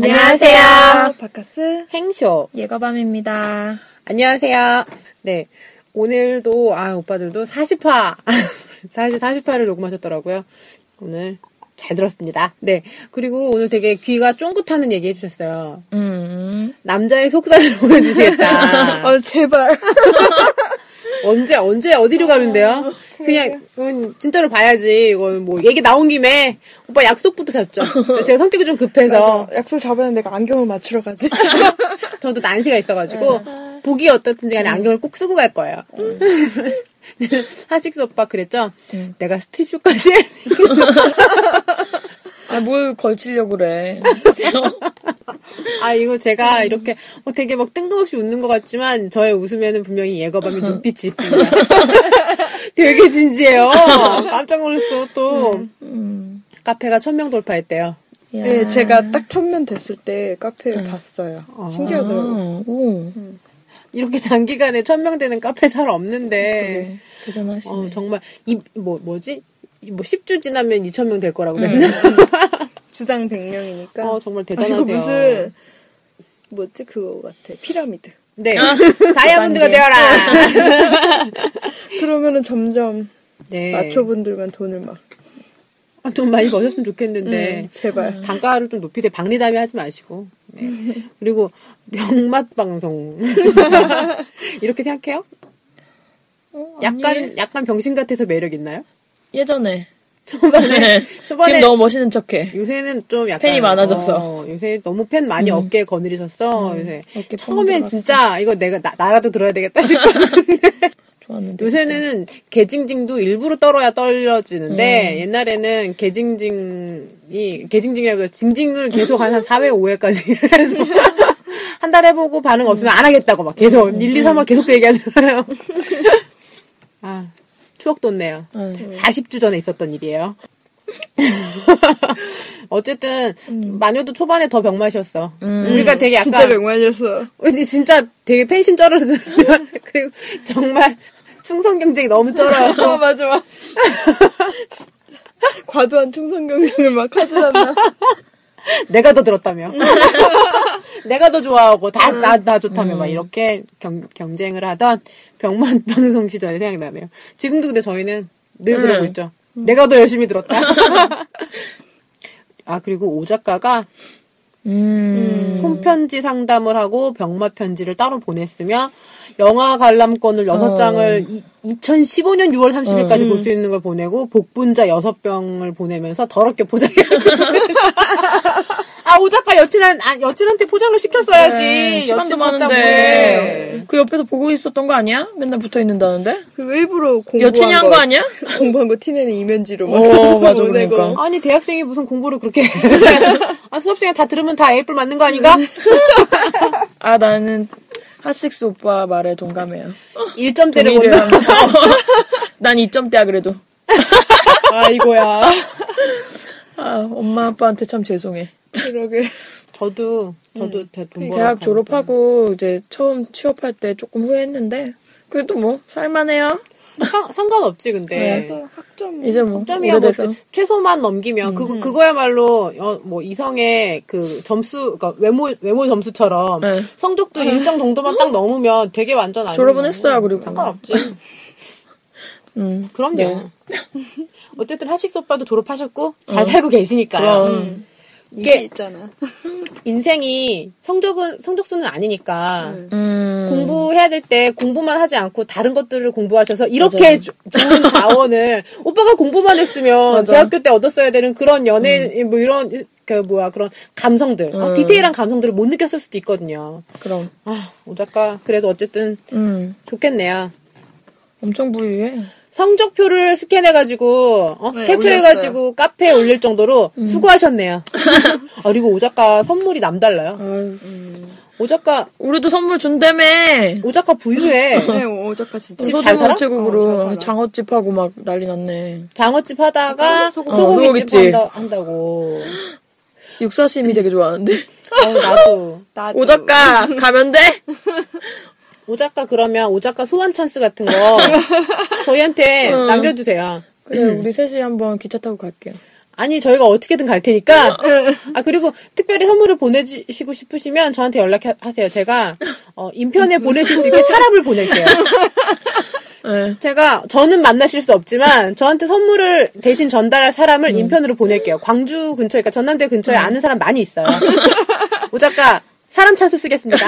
안녕하세요. 바카스 행쇼. 예거밤입니다. 안녕하세요. 네. 오늘도, 아, 오빠들도 40화, 사실 40화를 녹음하셨더라고요. 오늘 잘 들었습니다. 네. 그리고 오늘 되게 귀가 쫑긋하는 얘기 해주셨어요. 음. 남자의 속살을 보여주시겠다. 아, 제발. 언제, 언제, 어디로 가면 돼요? 그냥, 음, 진짜로 봐야지. 이거 뭐, 얘기 나온 김에, 오빠 약속부터 잡죠. 제가 성격이 좀 급해서, 맞아. 약속 잡았는데 내가 안경을 맞추러 가지. 저도 난시가 있어가지고, 보기 어떻든지 간에 안경을 꼭 쓰고 갈 거예요. 하식스 오빠 그랬죠? 내가 스트립쇼까지 해. 아, 뭘 걸치려고 그래. 아, 이거 제가 이렇게 어, 되게 막 뜬금없이 웃는 것 같지만, 저의 웃으면은 분명히 예거밤이 눈빛이 있습니다. 되게 진지해요. 깜짝 놀랐어, 또. 카페가 천명 돌파했대요. 네, 제가 딱 천면 됐을 때 카페 봤어요. 아. 신기하더라고요. 오. 이렇게 단기간에 천명 되는 카페 잘 없는데, 네. 대단하시네. 어, 정말, 이, 뭐, 뭐지? 이뭐 10주 지나면 2천 명 될 거라고 맨날. 주당 100명이니까. 어, 정말 이거 대단하세요. 무슨 뭐지 그거 같아. 피라미드. 네. 다이아몬드가 단계. 되어라! 그러면은 점점 네. 마초분들만 돈을 막 아, 돈 많이 버셨으면 좋겠는데. 음, 제발. 단가를 좀 높이되 박리담이 하지 마시고. 네. 그리고 병맛 방송. 이렇게 생각해요? 어, 약간 약간 병신 같아서 매력 있나요? 예전에. 초반에 초반에 지금 너무 멋있는 척해. 요새는 좀 약간 팬이 많아져서. 어, 요새 너무 팬 많이 어깨에 거느리셨어. 요새 어깨 처음엔 뻥 진짜 이거 내가 나, 나라도 들어야 되겠다 싶어. 좋았는데. 요새는 개징징도 일부러 떨어야 떨려지는데 옛날에는 개징징이 개징징이라고 해서 징징을 계속 한 4회 5회까지 해서 한 달 해보고 반응 없으면 안 하겠다고 막 계속 1, 2, 3화 계속 그 얘기하잖아요. 아 추억 돋네요. 응. 40주 전에 있었던 일이에요. 어쨌든 마녀도 초반에 더 병맛이었어. 우리가 되게 약간 진짜. 근데 진짜 되게 팬심 쩔어서 그리고 정말 충성 경쟁이 너무 쩔어요. 어 맞아 맞아. 과도한 충성 경쟁을 막 하지 않나. 내가 더 들었다며. 내가 더 좋아하고 다 나나 좋다며 막 이렇게 경, 경쟁을 하던 병만 방송 시절이 생각나네요. 지금도 근데 저희는 늘 그러고 있죠. 내가 더 열심히 들었다. 아 그리고 오 작가가 음. 손편지 상담을 하고 병맛 편지를 따로 보냈으며 영화 관람권을 여섯 어. 장을 2015년 6월 30일까지 볼수 있는 걸 보내고 복분자 6병을 보내면서 더럽게 포장해. 아, 오작가 여친한, 아, 여친한테 포장을 시켰어야지. 네, 시간도 많은데. 그 옆에서 보고 있었던 거 아니야? 맨날 붙어 있는다는데? 그 일부러 공부한 여친이 한 거 아니야? 공부한 거 티내는 이면지로 막 어, 써서 맞아, 보내고. 그러니까. 아니, 대학생이 무슨 공부를 그렇게. 해. 아, 수업 시간에 다 들으면 다 에이플 맞는 거 아닌가? 아, 나는 핫식스 오빠 말에 동감해요. 1점대를 동의를 본다. 합니다. 난 2점대야, 그래도. 아 이거야. 아, 엄마, 아빠한테 참 죄송해. 그러게. 저도, 저도 대- 돈 벌어. 대학 졸업하고 이제 처음 취업할 때 조금 후회했는데, 그래도 뭐, 살만해요. 상, 상관없지, 근데. 맞아 학점. 이제 뭐, 점이야 뭐. 최소만 넘기면 그거 그거야말로 어, 뭐 이성의 그 점수 그러니까 외모 외모 점수처럼 네. 성적도 일정 정도만 딱 넘으면 되게 완전 아니고 졸업은 했어요, 그리고. 상관없지. 음, 그럼요. 네. 어쨌든 하식스 오빠도 졸업하셨고 잘 살고 계시니까 그럼. 이게 있잖아. 인생이 성적은 성적수는 아니니까 음. 공부해야 될 때 공부만 하지 않고 다른 것들을 공부하셔서 이렇게 조- 좋은 자원을 오빠가 공부만 했으면 맞아. 대학교 때 얻었어야 되는 그런 연애 뭐 이런 그 뭐야 그런 감성들 어, 음. 디테일한 감성들을 못 느꼈을 수도 있거든요. 그럼. 아, 오 작가 그래도 어쨌든 음. 좋겠네요. 엄청 부유해. 성적표를 스캔해가지고 어? 네, 캡처해가지고 카페에 올릴 정도로 음. 수고하셨네요. 아, 그리고 오 작가 선물이 남달라요. 아유. 오 작가 우리도 선물 준다며. 오 작가 부유해. 네, 오 작가 진짜. 집잘 살아? 우체국으로 어. 장어집하고 막 난리 났네. 장어집 하다가 소고기- 어, 소고기집 소고기집. 한다, 한다고. 육사심이 되게 좋아하는데. 어, 나도. 나도. 오 작가 가면 돼? 오 작가 그러면 오 작가 소환 찬스 같은 거 저희한테 남겨주세요. 그래 우리 셋이 한번 기차 타고 갈게요. 아니 저희가 어떻게든 갈 테니까 아 그리고 특별히 선물을 보내주시고 싶으시면 저한테 연락하세요. 제가 어, 인편에 보내실 수 있게 사람을 보낼게요. 네. 제가 저는 만나실 수 없지만 저한테 선물을 대신 전달할 사람을 인편으로 보낼게요. 광주 근처에 그러니까 전남대 근처에 아는 사람 많이 있어요. 오 작가 사람 찬스 쓰겠습니다.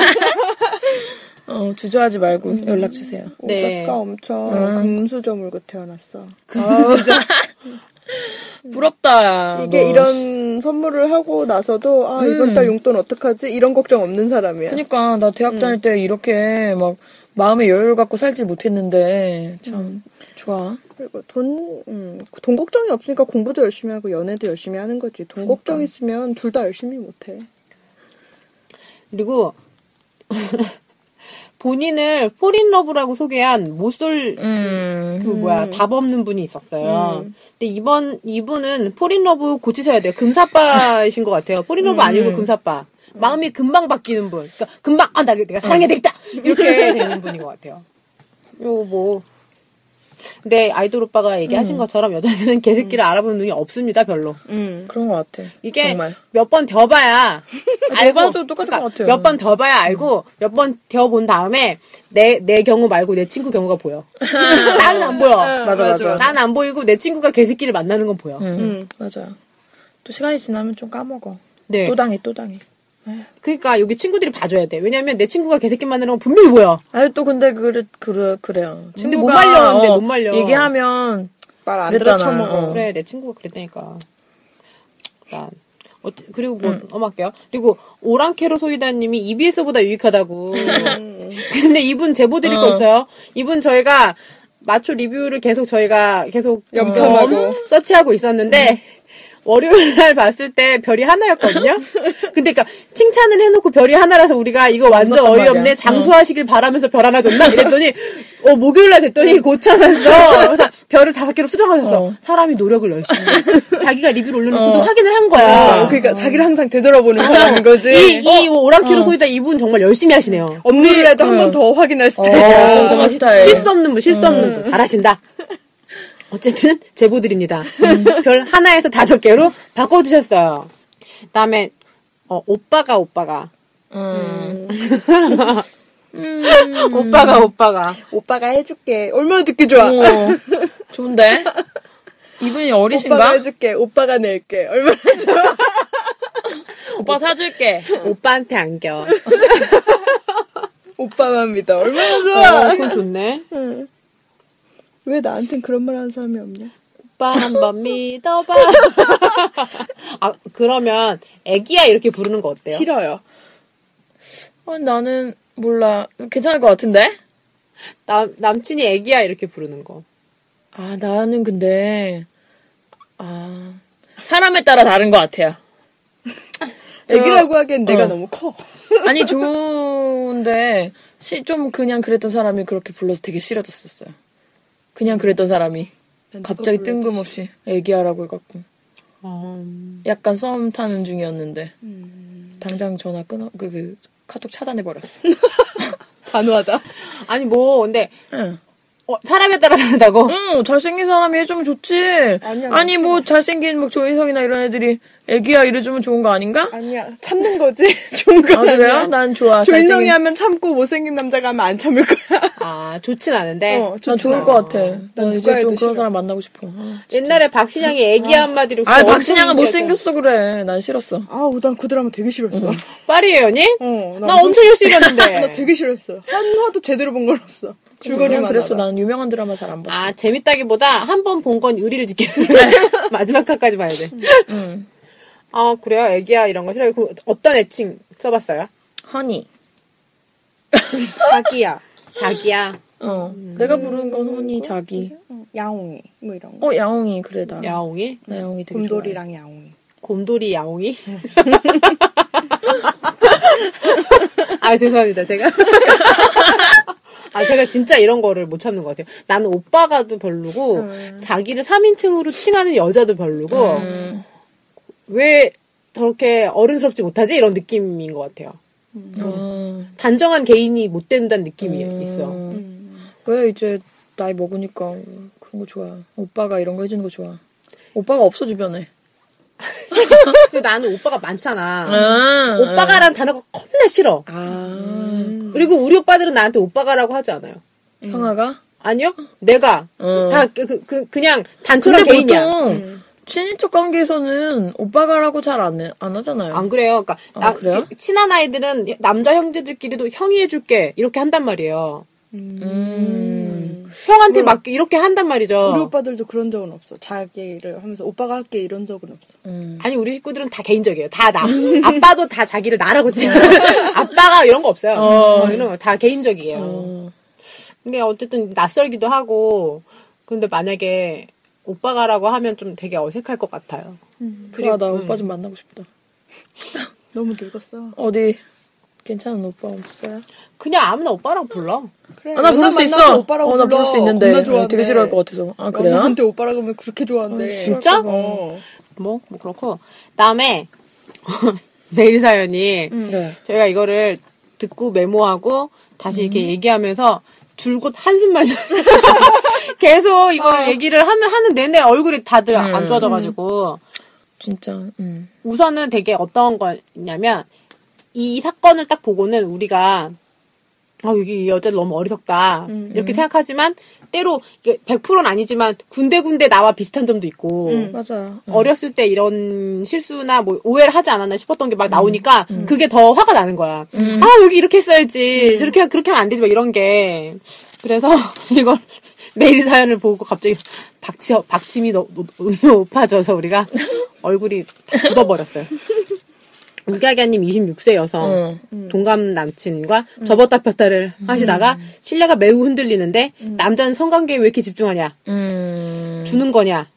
어, 주저하지 말고 연락 주세요. 네. 오작가 엄청 금수저 물고 태어났어. 부럽다. 이게 너. 이런 선물을 하고 나서도 아 이번 달 용돈 어떡하지? 이런 걱정 없는 사람이야. 그러니까 나 대학 다닐 때 이렇게 막 마음의 여유를 갖고 살지 못했는데 참 좋아. 그리고 돈, 음, 돈 걱정이 없으니까 공부도 열심히 하고 연애도 열심히 하는 거지. 돈 걱정 있으면 둘 다 열심히 못해. 그리고 본인을 fall in love라고 소개한 모쏠 음. 그 뭐야 답 없는 분이 있었어요. 근데 이번 이분은 fall in love 고치셔야 돼요. 금사빠이신 것 같아요. fall in love 아니고 금사빠. 마음이 금방 바뀌는 분. 그러니까 금방 아 나 내가 사랑해야 되겠다 이렇게 되는 분인 것 같아요. 요 뭐. 근데 아이돌 오빠가 얘기하신 것처럼 여자들은 개새끼를 알아보는 눈이 없습니다 별로. 음. 그런 것 같아. 이게. 몇 번 더 봐야 알고 봐도 똑같은 것 같아요. 몇 번 더 봐야 알고 몇 번 더 본 다음에 내 내 경우 말고 내 친구 경우가 보여. 나는 안 보여. 맞아, 맞아. 난 안 보이고 내 친구가 개새끼를 만나는 건 보여. 음, 맞아. 또 시간이 지나면 좀 까먹어. 네. 또 당해, 또 당해. 그러니까 여기 친구들이 봐줘야 돼. 왜냐면 내 친구가 개새끼 만나는 건 분명히 보여. 아니 또 근데 그래 그래 그래요. 근데 못 말려, 근데 못 말려. 얘기하면 말안 그랬잖아. 들어 처먹어. 어. 그래 내 친구가 그랬다니까. 난 어, 그리고 뭐 음. 넘어갈게요. 그리고 오랑캐로 소이다님이 EBS보다 유익하다고. 음. 근데 이분 제보 드릴 거 어. 있어요. 이분 저희가 마초 리뷰를 계속 저희가 계속 염탐하고. 어, 서치하고 있었는데 월요일 날 봤을 때 별이 하나였거든요. 근데 그니까 칭찬을 해놓고 별이 하나라서 우리가 이거 완전 어이없네. 말이야. 장수하시길 바라면서 별 하나 줬나? 이랬더니 어 목요일 날 됐더니 고쳐놨어. 별을 다섯 개로 수정하셨어. 어. 사람이 노력을 열심히. 해. 자기가 리뷰를 올려놓고도 어. 확인을 한 거야. 어, 그러니까 자기를 항상 되돌아보는 사람인 거지. 이, 이 오랑캐로 소이다 이분 정말 열심히 하시네요. 업무를 해도 한 어. 번더 확인할 어, 스타일이야. 정말 스타일. 실수 없는 분, 실수 없는 분. 잘하신다. 어쨌든, 제보드립니다. 별 하나에서 다섯 개로 바꿔주셨어요. 그 다음에, 어, 오빠가, 오빠가. 음. 오빠가, 오빠가. 오빠가 해줄게. 얼마나 듣기 좋아. 어, 좋은데? 이분이 오빠가 어리신가? 해줄게. 오빠가 낼게. 얼마나 좋아. 오빠 사줄게. 오빠한테 안겨. 오빠만 믿어. 얼마나 어, 좋아. 그건 좋네. 왜 나한텐 그런 말 하는 사람이 없냐? 오빠 한번 믿어봐. 아, 그러면, 애기야 이렇게 부르는 거 어때요? 싫어요. 어, 나는 몰라. 괜찮을 것 같은데? 남, 남친이 애기야 이렇게 부르는 거. 아, 나는 근데, 아, 사람에 따라 다른 것 같아요. 저- 애기라고 하기엔 내가 어. 너무 커. 아니, 좋은데, 시, 좀 그냥 그랬던 사람이 그렇게 불러서 되게 싫어졌었어요. 그냥 그랬던 사람이. 난 갑자기 뜬금없이 애기하라고 해갖고. 음, 약간 썸 타는 중이었는데, 음. 당장 전화 끊어, 그, 그, 카톡 차단해 버렸어. 단호하다. 아니, 뭐, 근데, 응. 어, 사람에 따라 다르다고? 응, 잘생긴 사람이 해주면 좋지. 아니, 난 뭐, 잘생긴, 뭐, 조인성이나 이런 애들이 애기야 이래주면 좋은 거 아닌가? 아니야. 참는 거지. 좋은 거 아, 아니야. 그래요? 난 좋아. 조인성이 잘생긴. 하면 참고 못생긴 남자가 하면 안 참을 거야. 아, 좋진 않은데. 어, 난 좋지 좋을 않아. 것 같아. 난 누가 이제 좀 그런 싫어. 사람 만나고 싶어. 아, 옛날에 박신양이 애기 한마디로. 아, 박신양은. 못생겼어, 그래. 난 싫었어. 아우, 난 그 드라마 되게 싫었어. 파리의 연인? 어, 나 엄청 열심히 봤는데. 나 되게 싫었어. 한 화도 제대로 본 건 없어. 줄거리만 그랬어. 난 유명한 드라마 잘 안 봤어. 아, 재밌다기보다 한 번 본 건 의리를 지키는 마지막 칸까지 봐야 돼. 응. 아, 그래요? 애기야, 이런 거 싫어요. 그럼 어떤 애칭 써봤어요? 허니. 자기야. 자기야, 어. 내가 부른 건 허니, 자기. 어, 야옹이. 뭐 이런 거. 어, 야옹이, 그래, 나. 야옹이, 나 야옹이 되게 곰돌이랑 야옹이. 곰돌이 야옹이. 아, 죄송합니다, 제가. 아, 제가 진짜 이런 거를 못 참는 것 같아요. 나는 오빠가도 별로고, 자기를 3인칭으로 칭하는 여자도 별로고, 좋아해. 음. 왜 저렇게 어른스럽지 못하지? 이런 느낌인 것 같아요. 아, 단정한 개인이 못 된다는 느낌이 음. 있어. 왜 이제 나이 먹으니까 그런 거 좋아. 오빠가 이런 거 해주는 거 좋아. 오빠가 없어, 주변에. 그리고 나는 오빠가 많잖아. 아, 오빠가란 단어가 겁나 싫어. 아, 그리고 우리 오빠들은 나한테 오빠가라고 하지 않아요. 형아가? 아니요? 내가 어. 다 그 그 그, 냥 단촐한 근데 개인이야. 보통 친인척 관계에서는 오빠가라고 잘안 안 하잖아요. 안 그래요. 그러니까 아, 나- 그래요? 친한 아이들은 남자 형제들끼리도 형이 해줄게 이렇게 한단 말이에요. 음. 형한테 막 이렇게 한단 말이죠. 우리 오빠들도 그런 적은 없어. 자기를 하면서 오빠가 할게 이런 적은 없어. 음. 아니 우리 식구들은 다 개인적이에요. 다 나. 아빠도 다 자기를 나라고 치. 아빠가 이런 거 없어요. 어. 어, 이런 거 다 개인적이에요. 어. 근데 어쨌든 낯설기도 하고 근데 만약에 오빠가라고 하면 좀 되게 어색할 것 같아요. 그래, 나 음. 오빠 좀 만나고 싶다. 너무 늙었어. 어디 괜찮은 오빠 없어요? 그냥 아무나 오빠라고 불러. 그래. 아, 나 부를 수 있어. 오빠라고 어, 나 불러. 부를 수 있는데. 어. 되게 싫어할 것 같아서. 아, 그래요? 연하한테 오빠라고 하면 그렇게 좋아한대. 진짜? 어. 뭐, 뭐 그렇고. 다음에 메일 사연이 네. 저희가 이거를 듣고 메모하고 다시 이렇게 얘기하면서 줄곧 한숨만 쉬었어요. 계속 이걸 얘기를 하면 하는 내내 얼굴이 다들 음. 안 좋아져가지고. 진짜, 음. 우선은 되게 어떤 거냐면 이 사건을 딱 보고는 우리가 아 여기 이 여자 너무 어리석다. 이렇게 생각하지만 때로 이게 100%는 아니지만 군데군데 나와 비슷한 점도 있고 음. 맞아. 어렸을 때 이런 실수나 뭐 오해를 하지 않았나 싶었던 게 막 나오니까 그게 더 화가 나는 거야. 아 여기 이렇게 했어야지. 저렇게 그렇게 하면 안 되지 막 이런 게. 그래서 이걸 메일 사연을 보고 갑자기 박치 박침이 너- 너무 높아져서 우리가 얼굴이 굳어버렸어요. 우기아기아님 26세 여성. 어. 동갑 남친과 접었다 폈다를 하시다가 신뢰가 매우 흔들리는데 남자는 성관계에 왜 이렇게 집중하냐? 음. 주는 거냐?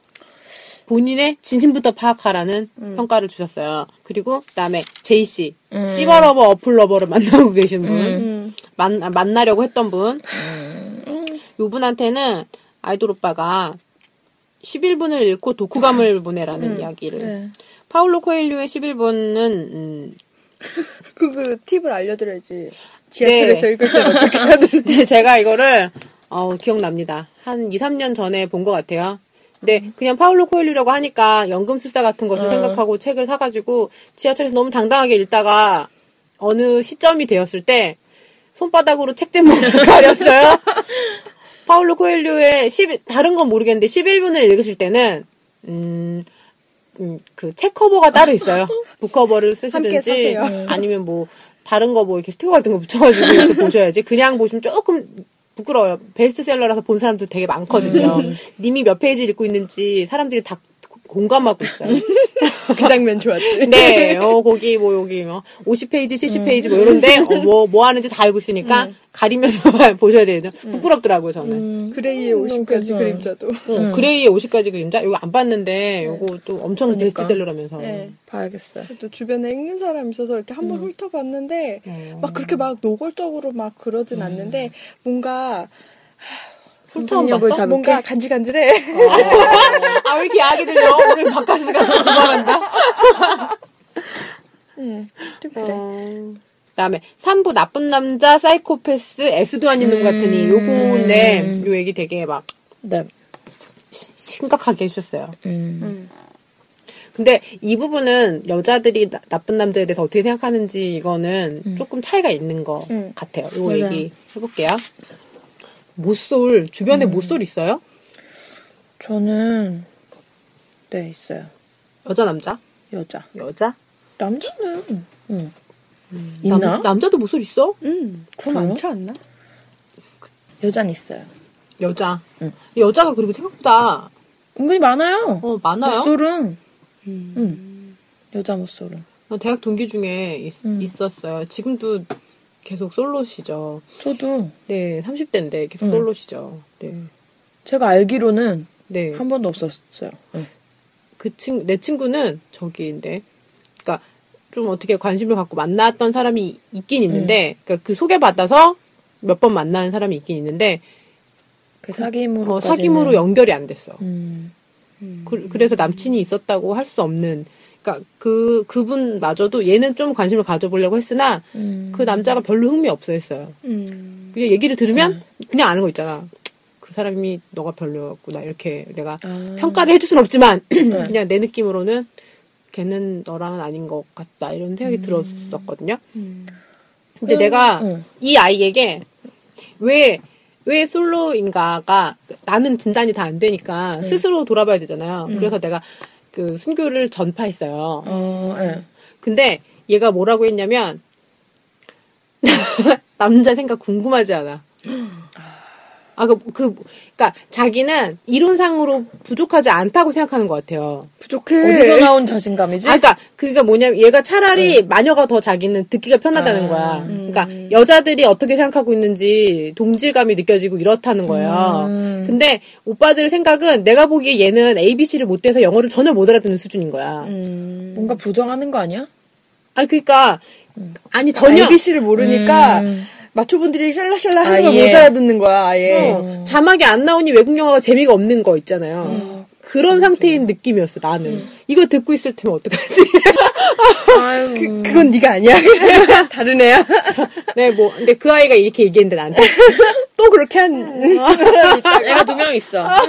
본인의 진심부터 파악하라는 평가를 주셨어요. 그리고 그다음에 제이 씨 씨버러버 어플러버를 만나고 계신 분. 음. 만, 아, 만나려고 했던 분 요 분한테는 아이돌 오빠가 11분을 읽고 독후감을 보내라는 이야기를 그래. 파울로 코엘료의 11분은 음, 그, 그 팁을 알려드려야지. 지하철에서 네. 읽을 때 어떻게 해야 되는지. 제가 이거를 어, 기억납니다. 한 2, 3년 전에 본 것 같아요. 근데 그냥 파울로 코엘류라고 하니까 연금술사 같은 것을 어. 생각하고 책을 사가지고 지하철에서 너무 당당하게 읽다가 어느 시점이 되었을 때 손바닥으로 책 제목을 가렸어요. 파울로 코엘류의 10, 다른 건 모르겠는데 11분을 읽으실 때는 음, 음, 그책 커버가 따로 있어요. book cover를 함께 쓰시든지 사세요. 아니면 뭐 다른 거 뭐 이렇게 스티커 같은 거 붙여가지고 이렇게 보셔야지. 그냥 보시면 조금 부끄러워요. 베스트셀러라서 본 사람도 되게 많거든요. 님이 몇 페이지 읽고 있는지 사람들이 다 공감하고 있어요. 그 장면 좋았지. 네, 어, 거기 뭐 여기 뭐 50페이지, 70페이지 뭐 이런데 어, 뭐, 뭐 하는지 다 알고 있으니까 가리면서 보셔야 돼요. 부끄럽더라고요, 저는. 음. 그레이의 음, 50가지 괜찮아. 그림자도. 어, 그레이의 50가지 그림자? 이거 안 봤는데, 이거 또 엄청 그러니까. 베스트셀러라면서. 네. 봐야겠어요. 또 주변에 읽는 사람이 있어서 이렇게 한번 훑어봤는데 어. 막 그렇게 막 노골적으로 막 그러진 않는데 뭔가 처 음 봤어? 자극해. 뭔가 간질간질해. 아, 왜 이렇게 들려? 오늘 바깥에서 가서 두말한다. 응. 좀 그래. 다음에 3부 나쁜 남자 사이코패스 에스도 아닌 놈 같으니 요거인데 요 얘기 되게 막 네. 심각하게 해주셨어요. 음. 응. 근데 이 부분은 여자들이 나, 나쁜 남자에 대해서 어떻게 생각하는지 이거는 조금 차이가 있는 것 음. 같아요. 이거. 얘기 해볼게요. 모쏠 주변에 모쏠 있어요? 저는 네 있어요. 여자 남자? 여자. 여자? 남자는 응. 있나? 남, 남자도 모쏠 있어? 응. 그거 그래요? 많지 않나? 여자는 있어요. 여자. 응. 여자가 그리고 생각보다 은근히 많아요. 어, 많아요. 모쏠은 음. 응. 여자 모쏠은. 대학 동기 중에 있, 음. 있었어요. 지금도 계속 솔로시죠. 저도 네, 30대인데 계속 음. 솔로시죠. 네. 제가 알기로는 네. 한 번도 없었어요. 응. 그 친, 내 친구는 저기인데, 그니까 좀 어떻게 관심을 갖고 만났던 사람이 있긴 있는데, 그니까 그 소개받아서 몇 번 만나는 사람이 있긴 있는데, 그 사귐으로 어, 사귐으로 연결이 안 됐어. 음. 그, 래서 남친이 있었다고 할 수 없는, 그니까 그, 그분마저도 얘는 좀 관심을 가져보려고 했으나, 음. 그 남자가 별로 흥미 없어 했어요. 음. 그냥 얘기를 들으면 그냥 아는 거 있잖아. 그 사람이 너가 별로였구나. 이렇게 내가 아. 평가를 해줄 순 없지만, 그냥 내 느낌으로는 걔는 너랑은 아닌 것 같다 이런 생각이 들었었거든요. 음. 근데 그럼, 내가 응. 이 아이에게 왜, 왜 솔로인가가 나는 진단이 다 안 되니까 스스로 돌아봐야 되잖아요. 그래서 내가 그 순교를 전파했어요. 어, 예. 근데 얘가 뭐라고 했냐면 남자 생각 궁금하지 않아. 아, 그, 그, 그니까, 자기는 이론상으로 부족하지 않다고 생각하는 것 같아요. 부족해. 어디서 나온 자신감이지? 아, 그니까, 그니까 뭐냐면, 얘가 차라리 마녀가 더 자기는 듣기가 편하다는 아, 거야. 그니까, 여자들이 어떻게 생각하고 있는지 동질감이 느껴지고 이렇다는 거예요. 음. 근데, 오빠들 생각은 내가 보기에 얘는 ABC를 못해서 영어를 전혀 못 알아듣는 수준인 거야. 음. 뭔가 부정하는 거 아니야? 아, 그니까, 아니, 전혀. ABC를 모르니까 음. 마초분들이 샬라샬라 하는 걸 아예. 못 알아듣는 거야, 아예. 어, 자막이 안 나오니 외국 영화가 재미가 없는 거 있잖아요. 그런 상태인 느낌이었어, 나는. 이걸 듣고 있을 테면 어떡하지? 그, 그건 네가 아니야. 다른 애야. 네, 뭐, 근데 그 아이가 이렇게 얘기했는데 나한테. 또 그렇게 한. 애가 두 명 있어. 아,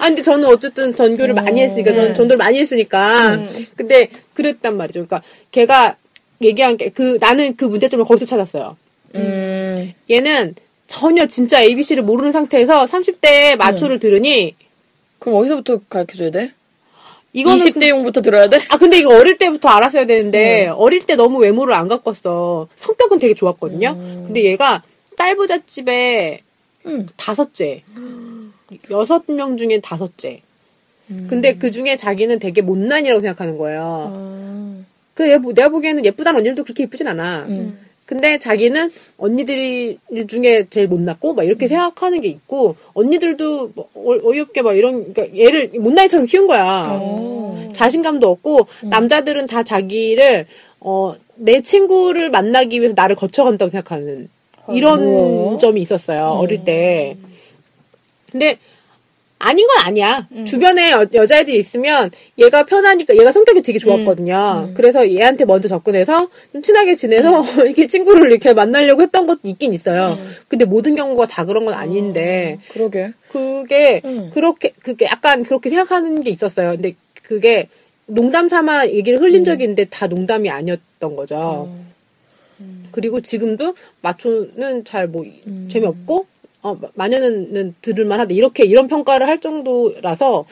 근데 저는 어쨌든 전교를 많이 했으니까, 저는 전도를 많이 했으니까. 근데 그랬단 말이죠. 그러니까 걔가 얘기한 게, 그, 나는 그 문제점을 거기서 찾았어요. 음. 얘는 전혀 진짜 ABC를 모르는 상태에서 30대 마초를 들으니, 그럼 어디서부터 가르쳐줘야 돼? 이거는 20대용부터 들어야 돼? 아, 근데 이거 어릴 때부터 알았어야 되는데, 어릴 때 너무 외모를 안 가꿨어. 성격은 되게 좋았거든요? 근데 얘가 딸부잣집에 응. 다섯째. 여섯 명 중에 다섯째. 근데 그 중에 자기는 되게 못난이라고 생각하는 거예요. 아. 그 얘, 내가 보기에는 예쁘다는 언니들도 그렇게 예쁘진 않아. 음. 근데 자기는 언니들 중에 제일 못났고 막 이렇게 생각하는 게 있고 언니들도 뭐 어- 어이없게 막 이런 그러니까 얘를 못난이처럼 키운 거야. 어. 자신감도 없고 남자들은 다 자기를 어 내 친구를 만나기 위해서 나를 거쳐간다고 생각하는 이런 뭐야? 점이 있었어요 어릴 때. 근데 아닌 건 아니야. 주변에 여, 여자애들이 있으면 얘가 편하니까 얘가 성격이 되게 좋았거든요. 그래서 얘한테 먼저 접근해서 좀 친하게 지내서 이렇게 친구를 이렇게 만나려고 했던 것도 있긴 있어요. 근데 모든 경우가 다 그런 건 아닌데 그러게. 그게 음. 그렇게 그게 약간 그렇게 생각하는 게 있었어요. 근데 그게 농담 삼아 얘기를 흘린 적이 있는데 다 농담이 아니었던 거죠. 그리고 지금도 마초는 잘 뭐 재미없고 어 마- 마녀는 들을만하다 이렇게 이런 평가를 할 정도라서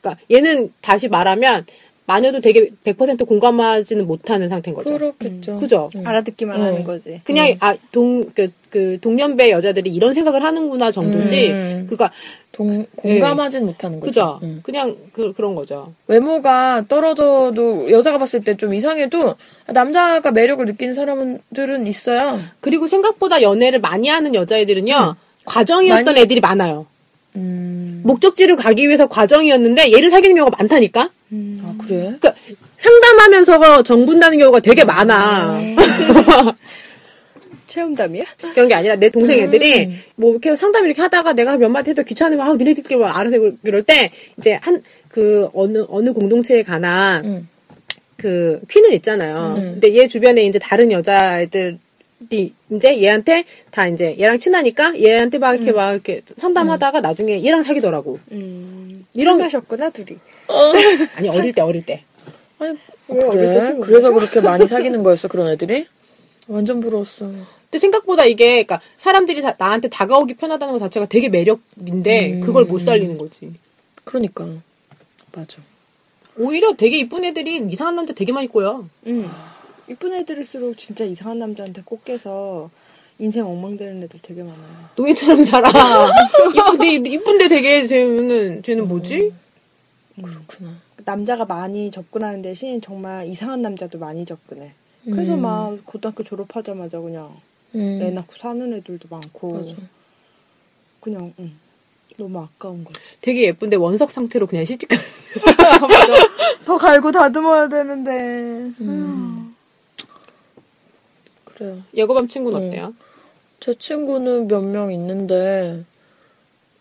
그러니까 얘는 다시 말하면 마녀도 되게 100% 공감하지는 못하는 상태인 거죠. 그렇겠죠. 그죠? 알아듣기만 음. 하는 거지. 그냥 아 동 그 그 동년배 여자들이 이런 생각을 하는구나 정도지. 음. 그니까 동, 공감하진 못하는 거죠. 그죠? 응. 그냥 그 그런 거죠. 외모가 떨어져도 여자가 봤을 때 좀 이상해도 남자가 매력을 느끼는 사람들은 있어요. 그리고 생각보다 연애를 많이 하는 여자애들은요. 과정이었던 많이- 애들이 많아요. 음. 목적지를 가기 위해서 과정이었는데 얘를 사귀는 경우가 많다니까. 아 그래? 그러니까 상담하면서 정분다는 경우가 되게 많아. 체험담이야? 그런 게 아니라 내 동생 애들이 뭐 이렇게 상담 이렇게 하다가 내가 몇 마디 해도 귀찮으면 아 니네들끼리 뭐 알아서 해볼- 그럴 때 이제 한 그 어느 어느 공동체에 관한 응. 그 퀸은 있잖아요. 음. 근데 얘 주변에 이제 다른 여자애들 이 이제 얘한테 다 이제 얘랑 친하니까 얘한테 막 이렇게 막 이렇게 상담하다가 나중에 얘랑 사귀더라고. 음. 이런- 하셨구나 둘이. 아니 어릴 때 어릴 때. 아니 왜 어릴 때 그래? 술 그래서 그렇게 많이 사귀는 거였어 그런 애들이? 완전 부러웠어. 근데 생각보다 이게 그러니까 사람들이 다- 나한테 다가오기 편하다는 것 자체가 되게 매력인데 음. 그걸 못 살리는 거지. 그러니까 맞아. 오히려 되게 이쁜 애들이 이상한 남자 되게 많이 꼬여. 음. 이쁜 애들일수록 진짜 이상한 남자한테 꽂게서 인생 엉망되는 애들 되게 많아요. 노예처럼 살아. 이쁜데 이쁜데 되게 쟤는 쟤는 뭐지? 그렇구나. 남자가 많이 접근하는 대신 정말 이상한 남자도 많이 접근해. 그래서 음. 막 고등학교 졸업하자마자 그냥 음. 애 낳고 사는 애들도 많고 맞아. 그냥 응. 너무 아까운 거지. 되게 예쁜데 원석 상태로 그냥 시집가. 더 갈고 다듬어야 되는데. 음. 그래요. 예고밤 친구는 음. 어때요? 제 친구는 몇 명 있는데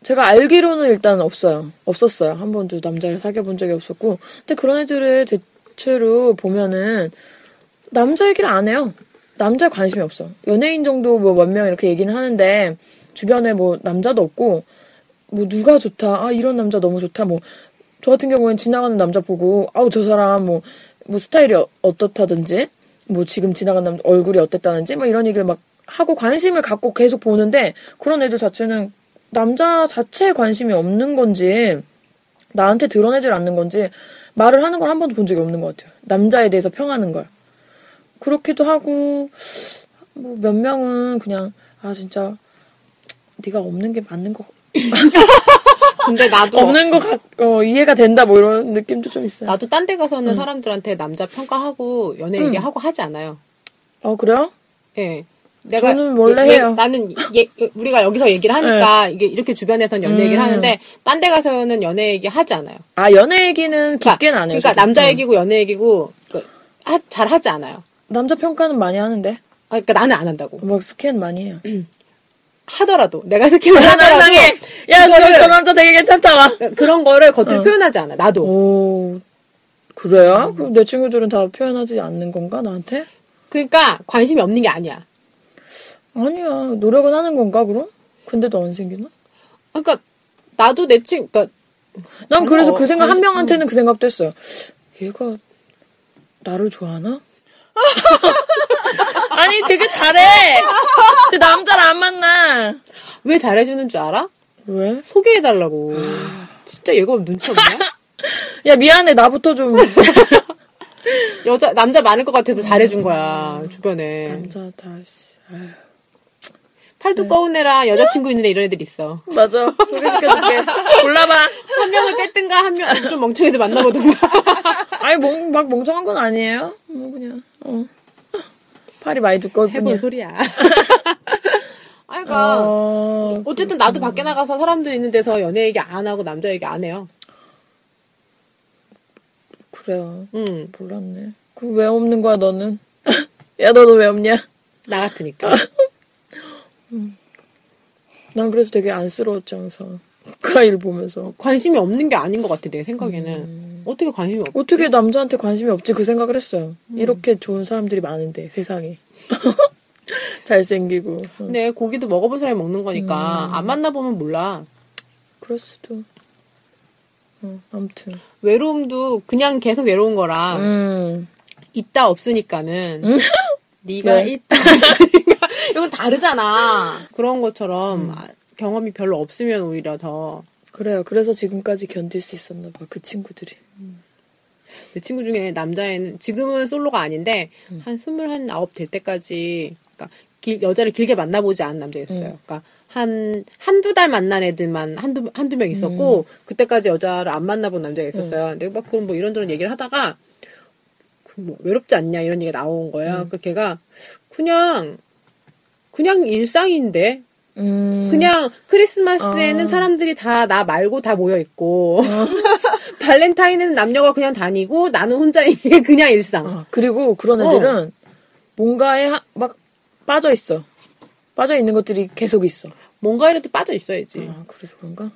제가 알기로는 일단 없어요. 없었어요. 한 번도 남자를 사귀어 본 적이 없었고. 근데 그런 애들을 대체로 보면은 남자 얘기를 안 해요. 남자에 관심이 없어. 연예인 정도 뭐 몇 명 이렇게 얘기는 하는데 주변에 뭐 남자도 없고 뭐 누가 좋다. 아 이런 남자 너무 좋다. 뭐 저 같은 경우엔 지나가는 남자 보고 아우 저 사람 뭐, 뭐 스타일이 어, 어떻다든지 뭐 지금 지나가는 남자 얼굴이 어땠다는지 뭐 이런 얘기를 막 하고 관심을 갖고 계속 보는데 그런 애들 자체는 남자 자체에 관심이 없는 건지 나한테 드러내질 않는 건지 말을 하는 걸 한 번도 본 적이 없는 것 같아요. 남자에 대해서 평하는 걸. 그렇기도 하고 뭐 몇 명은 그냥 아 진짜 네가 없는 게 맞는 거 근데 나도 없는 거 같, 어, 이해가 된다 뭐 이런 느낌도 좀 있어요. 나도 딴 데 가서는 사람들한테 남자 평가하고 연애 얘기하고 하지 않아요. 어 그래요? 예. 내가 저는 원래 얘- 해요. 나는 예, 우리가 여기서 얘기를 하니까 이게 이렇게 주변에서는 연애 얘기를 음. 하는데 딴 데 가서는 연애 얘기 하지 않아요. 아 연애 얘기는 깊게는 안 해요. 그러니까. 남자 어. 얘기고 연애 얘기고 그, 하- 잘 하지 않아요. 남자 평가는 많이 하는데 아, 그러니까 나는 안 한다고. 뭐 스캔 많이 해요. 하더라도 내가 스킨을 야 하더라도 난당해. 야 저, 그거를- 저 남자 되게 괜찮다 와. 그런 거를 겉으로 어. 표현하지 않아. 나도. 오 그래요? 그럼 내 친구들은 다 표현하지 않는 건가 나한테? 그러니까 관심이 없는 게 아니야. 아니야 노력은 하는 건가 그럼? 근데도 안 생기나? 그러니까 나도 내 친, 그러니까 난 그래서 어, 그 생각 한 관심- 명한테는 그 생각도 했어요. 얘가 나를 좋아하나? 아니 되게 잘해. 근데 남자를 안 만나. 왜 잘해주는 줄 알아? 왜? 소개해달라고. 진짜 얘가 눈치 없냐? 야 미안해 나부터 좀 여자 남자 많을 것 같아서 잘해준 거야 주변에. 남자 다 씨. 아휴. 팔 두꺼운 애랑 여자친구 있는 애 이런 애들 있어. 맞아 소개시켜줄게. 골라봐. 한 명을 뺐든가 한 명 좀 멍청이들 만나보든가. 아니 멍, 막 멍청한 건 아니에요. 뭐 그냥 어. 팔이 많이 두꺼울 해본 뿐이야. 소리야. 아, 그러니까 어, 어쨌든 나도 밖에 나가서 사람들 있는 데서 연애 얘기 안 하고 남자 얘기 안 해요. 그래요. 응, 몰랐네. 그 왜 없는 거야 너는? 야 너도 왜 없냐? 나 같으니까. 난 그래서 되게 안쓰러웠지 항상. 그일 보면서. 관심이 없는 게 아닌 것 같아 내 생각에는. 어떻게 관심이 없? 어떻게 남자한테 관심이 없지 그 생각을 했어요. 이렇게 좋은 사람들이 많은데 세상에. 잘생기고. 어, 근데 고기도 먹어본 사람이 먹는 거니까 안 만나보면 몰라. 그럴 수도. 어, 아무튼. 외로움도 그냥 계속 외로운 거랑 음. 있다 없으니까는 네가 네. 있다 없으니까 이건 다르잖아. 그런 것처럼 아, 경험이 별로 없으면 오히려 더내 그래요. 그래서 지금까지 견딜 수 있었나 봐. 그 친구들이. 친구 중에 남자애는 지금은 솔로가 아닌데 한 스물 한 아홉 될 때까지 그러니까 길- 여자를 길게 만나보지 않은 남자가 있었어요. 그러니까 한 한두 달 만난 애들만 한두 한두 명 있었고 그때까지 여자를 안 만나본 남자가 있었어요. 근데 막 그건 뭐 이런저런 얘기를 하다가 그 뭐 외롭지 않냐 이런 얘기가 나온 거예요. 그 걔가 그냥 그냥 일상인데 음. 그냥 크리스마스에는 아. 사람들이 다 나 말고 다 모여 있고 발렌타인은 남녀가 그냥 다니고 나는 혼자 이게 그냥 일상. 아, 그리고 그런 어. 애들은 뭔가에 하- 막 빠져 있어. 빠져 있는 것들이 계속 있어. 뭔가 이라도 빠져 있어야지. 아, 그래서 그런가?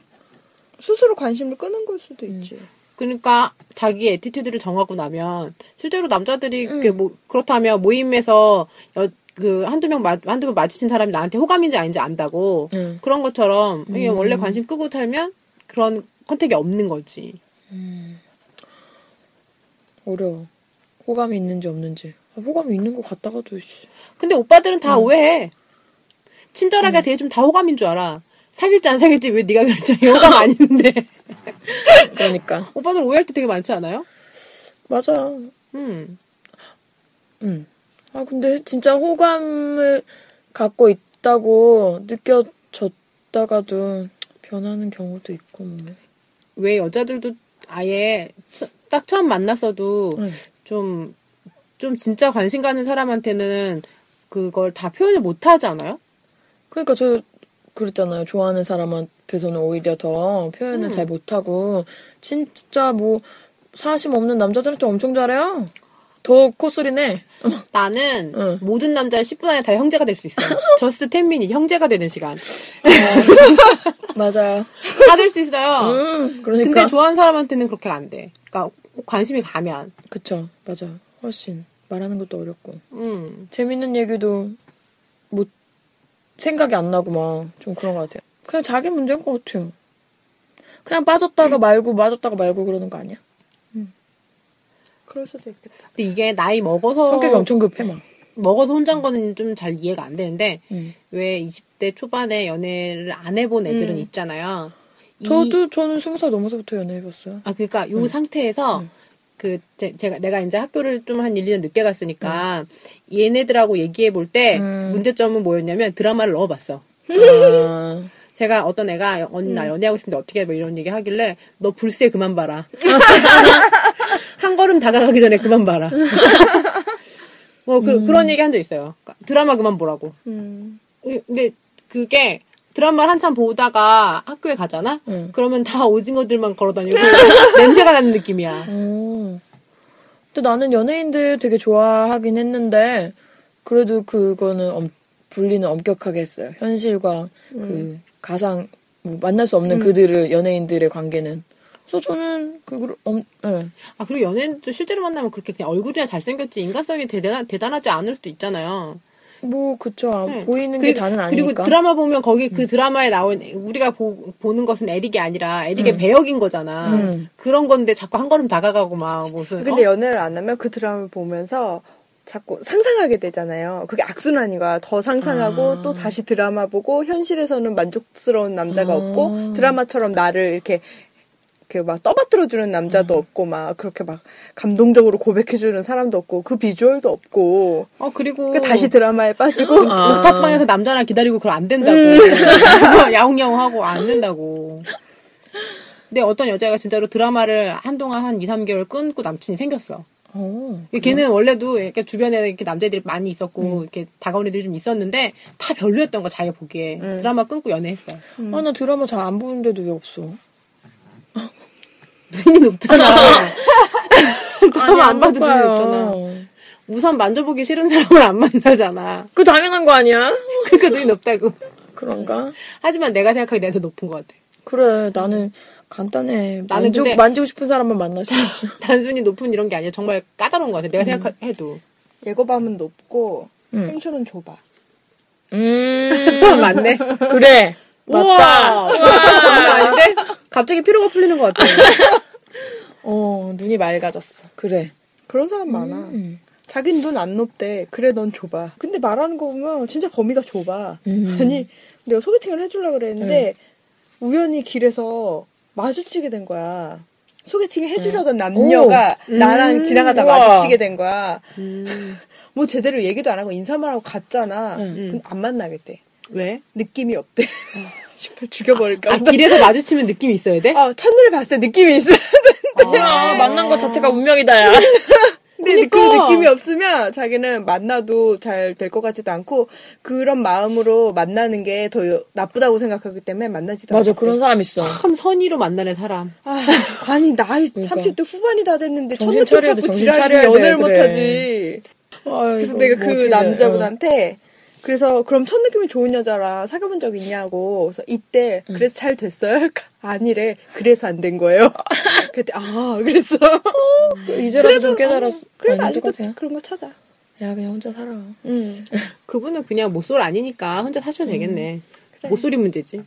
스스로 관심을 끄는 걸 수도 있지. 그러니까 자기 attitude를 정하고 나면 실제로 남자들이 이렇게 뭐 그렇다면 모임에서 여- 그 한두 명 마, 한두 명 마주친 사람이 나한테 호감인지 아닌지 안다고 응. 그런 것처럼 이게 원래 관심 끄고 살면 그런 contact이 없는 거지. 어려워. 호감이 있는지 없는지. 아, 호감이 있는 것 같다가도, 씨. 근데 오빠들은 다 오해해. 친절하게 대해주면 다 호감인 줄 알아. 사귈지 안 사귈지 왜 네가 결정해? 호감 아닌데. 그러니까. 오빠들 오해할 때 되게 많지 않아요? 맞아. 음. 응. 아, 근데 진짜 호감을 갖고 있다고 느껴졌다가도 변하는 경우도 있고, 뭐. 왜 여자들도 아예 처- 딱 처음 만났어도 응. 좀, 좀 진짜 관심 가는 사람한테는 그걸 다 표현을 못 하잖아요? 그러니까 저 그랬잖아요. 좋아하는 사람 앞에서는 오히려 더 표현을 음. 잘 못하고 진짜 뭐 사심 없는 남자들한테 엄청 잘해요. 더 콧소리네. 나는 응. 모든 남자를 10분 안에 다 형제가 될 수 있어요. 저스트 10미니 형제가 되는 시간. 맞아요. 다 될 수 있어요. 음, 그러니까. 근데 좋아하는 사람한테는 그렇게 안 돼. 그러니까 관심이 가면. 그쵸. 맞아. 훨씬 말하는 것도 어렵고 음. 재밌는 얘기도 못 생각이 안 나고 막 좀 그런 것 같아요. 그냥 자기 문제인 것 같아요. 그냥 빠졌다가 말고 빠졌다가 말고 그러는 거 아니야? 그럴 수도 있겠다. 근데 이게 나이 먹어서 성격이 엄청 급해 막. 먹어서 혼자인 거는 좀 잘 이해가 안 되는데 음. 왜 20대 초반에 연애를 안 해본 애들은 있잖아요. 이- 저도 저는 스무 살 넘어서부터 연애해봤어요. 아 그러니까 요 상태에서 그 제, 가 내가 이제 학교를 좀 한 1, 2년 늦게 갔으니까 얘네들하고 얘기해 볼때 음. 문제점은 뭐였냐면 드라마를 넣어봤어. 아, 제가 어떤 애가 언니 나 연애하고 싶은데 어떻게 해? 뭐 이런 얘기 하길래 너 불새 그만 봐라. 한 걸음 다가가기 전에 그만 봐라. 뭐 그, 런 얘기 한 적 있어요. 드라마 그만 보라고. 음. 근데 그게 드라마를 한참 보다가 학교에 가잖아? 응. 그러면 다 오징어들만 걸어다니고 냄새가 나는 느낌이야. 어. 근데 나는 연예인들 되게 좋아하긴 했는데 그래도 그거는 엄- 분리는 엄격하게 했어요. 현실과 그 가상 뭐 만날 수 없는 그들을 연예인들의 관계는. 그래서 저는 그걸 엄, 예. 아, 그리고 연예인도 실제로 만나면 그렇게 그냥 얼굴이나 잘생겼지 인간성이 대단, 대단하지 않을 수도 있잖아요. 뭐 그쵸 아, 네. 보이는 게 그리고- 다는 아니니까. 그리고 드라마 보면 거기 그 드라마에 나온 우리가 보, 는 것은 에릭이 아니라 에릭의 배역인 거잖아. 음. 그런 건데 자꾸 한 걸음 다가가고 막 무슨 근데 어? 연애를 안 하면 그 드라마를 보면서 자꾸 상상하게 되잖아요. 그게 악순환이가 더 상상하고 아. 또 다시 드라마 보고 현실에서는 만족스러운 남자가 아. 없고 드라마처럼 나를 이렇게 이렇게 막 떠받들어 주는 음. 남자도 없고 막 그렇게 막 감동적으로 고백해 주는 사람도 없고 그 비주얼도 없고 어 그리고 그 다시 드라마에 빠지고 아. 옥탑방에서 남자랑 기다리고 그걸 안 된다고 야옹야옹하고 안 된다고. 근데 어떤 여자가 진짜로 드라마를 한동안 한 2, 3개월 끊고 남친이 생겼어. 어. 걔는 원래도 이렇게 주변에 이렇게 남자들이 많이 있었고 이렇게 다가온 애들이 좀 있었는데 다 별로였던 거 자기가 보기에 드라마 끊고 연애했어요. 아, 나 드라마 잘 안 보는데도 왜 없어? 눈이 높잖아. 드라마 안 봐도 눈이. 높잖아. 우선 만져보기 싫은 사람을 안 만나잖아. 그 당연한 거 아니야? 그러니까 눈이 높다고. 그런가? 하지만 내가 생각하기에 내가 더 높은 것 같아. 그래, 나는 간단해. 나는 만지고, 근데- 만지고 싶은 사람만 만날 수 있어. 단순히 높은 이런 게 아니라 정말 까다로운 것 같아. 내가 생각해도. 예고밤은 높고 음. 펜션은 좁아. 음, 맞네. 그래. 우와! 맞다. 우와! 아닌데? 갑자기 피로가 풀리는 것 같아. 어, 눈이 맑아졌어. 그래. 그런 사람 많아. 음. 자긴 눈 안 높대. 그래 넌 좁아. 근데 말하는 거 보면 진짜 범위가 좁아. 음. 아니 내가 소개팅을 해주려고 그랬는데 우연히 길에서 마주치게 된 거야. 소개팅 해주려던 남녀가 나랑 음, 지나가다 우와. 마주치게 된 거야. 음, 뭐 제대로 얘기도 안 하고 인사만 하고 갔잖아. 음. 그럼 안 만나겠대. 왜? 느낌이 없대. 씨발 죽여버릴까 아, 보다. 길에서 마주치면 느낌이 있어야 돼? 아, 첫눈에 봤을 때 느낌이 있어. 야, 만난 것 자체가 운명이다, 야. 근데 그 그러니까. 느낌이 없으면 자기는 만나도 잘 될 것 같지도 않고 그런 마음으로 만나는 게 더 나쁘다고 생각하기 때문에 만나지도 맞아, 않겠대. 그런 사람 있어. 참 선의로 만나는 사람. 아, 아니 나이 그러니까. 30대 후반이 다 됐는데 첫눈 정신 지랄이 연애를 그래. 못하지. 그래서 내가 그 남자분한테 그래서 그럼 첫 느낌이 좋은 여자라 사귀어본 적 있냐고 그래서 이때 그래서 잘 됐어요? 그러니까 아니래 그래서 안 된 거예요. 그때 아 그랬어. 이제라도 좀 깨달았어. 그래도 아직도 똑같아요. 그런 거 찾아. 야, 그냥 혼자 살아. 음. 그분은 그냥 모쏠 아니니까 혼자 사셔도 되겠네. 모쏠이 문제지.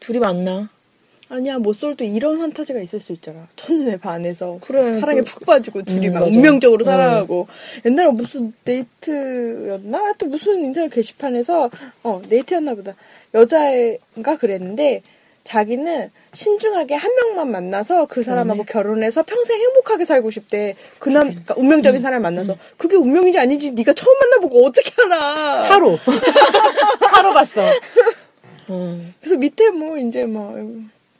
둘이 만나. 아니야 모쏠도 이런 환타지가 있을 수 있잖아. 첫눈에 반해서 그래, 사랑에 그- 푹 빠지고 둘이 음, 막 맞아. 운명적으로 어. 사랑하고 옛날에 무슨 데이트였나? 하여튼 무슨 인터넷 게시판에서 어 데이트였나 보다 여자애가 그랬는데 자기는 신중하게 한 명만 만나서 그 사람하고 결혼해서 평생 행복하게 살고 싶대. 그남 그러니까 운명적인 사람을 만나서 그게 운명이지 아니지 네가 처음 만나보고 어떻게 알아? 타로. 타로 봤어. 어. 그래서 밑에 뭐 이제 막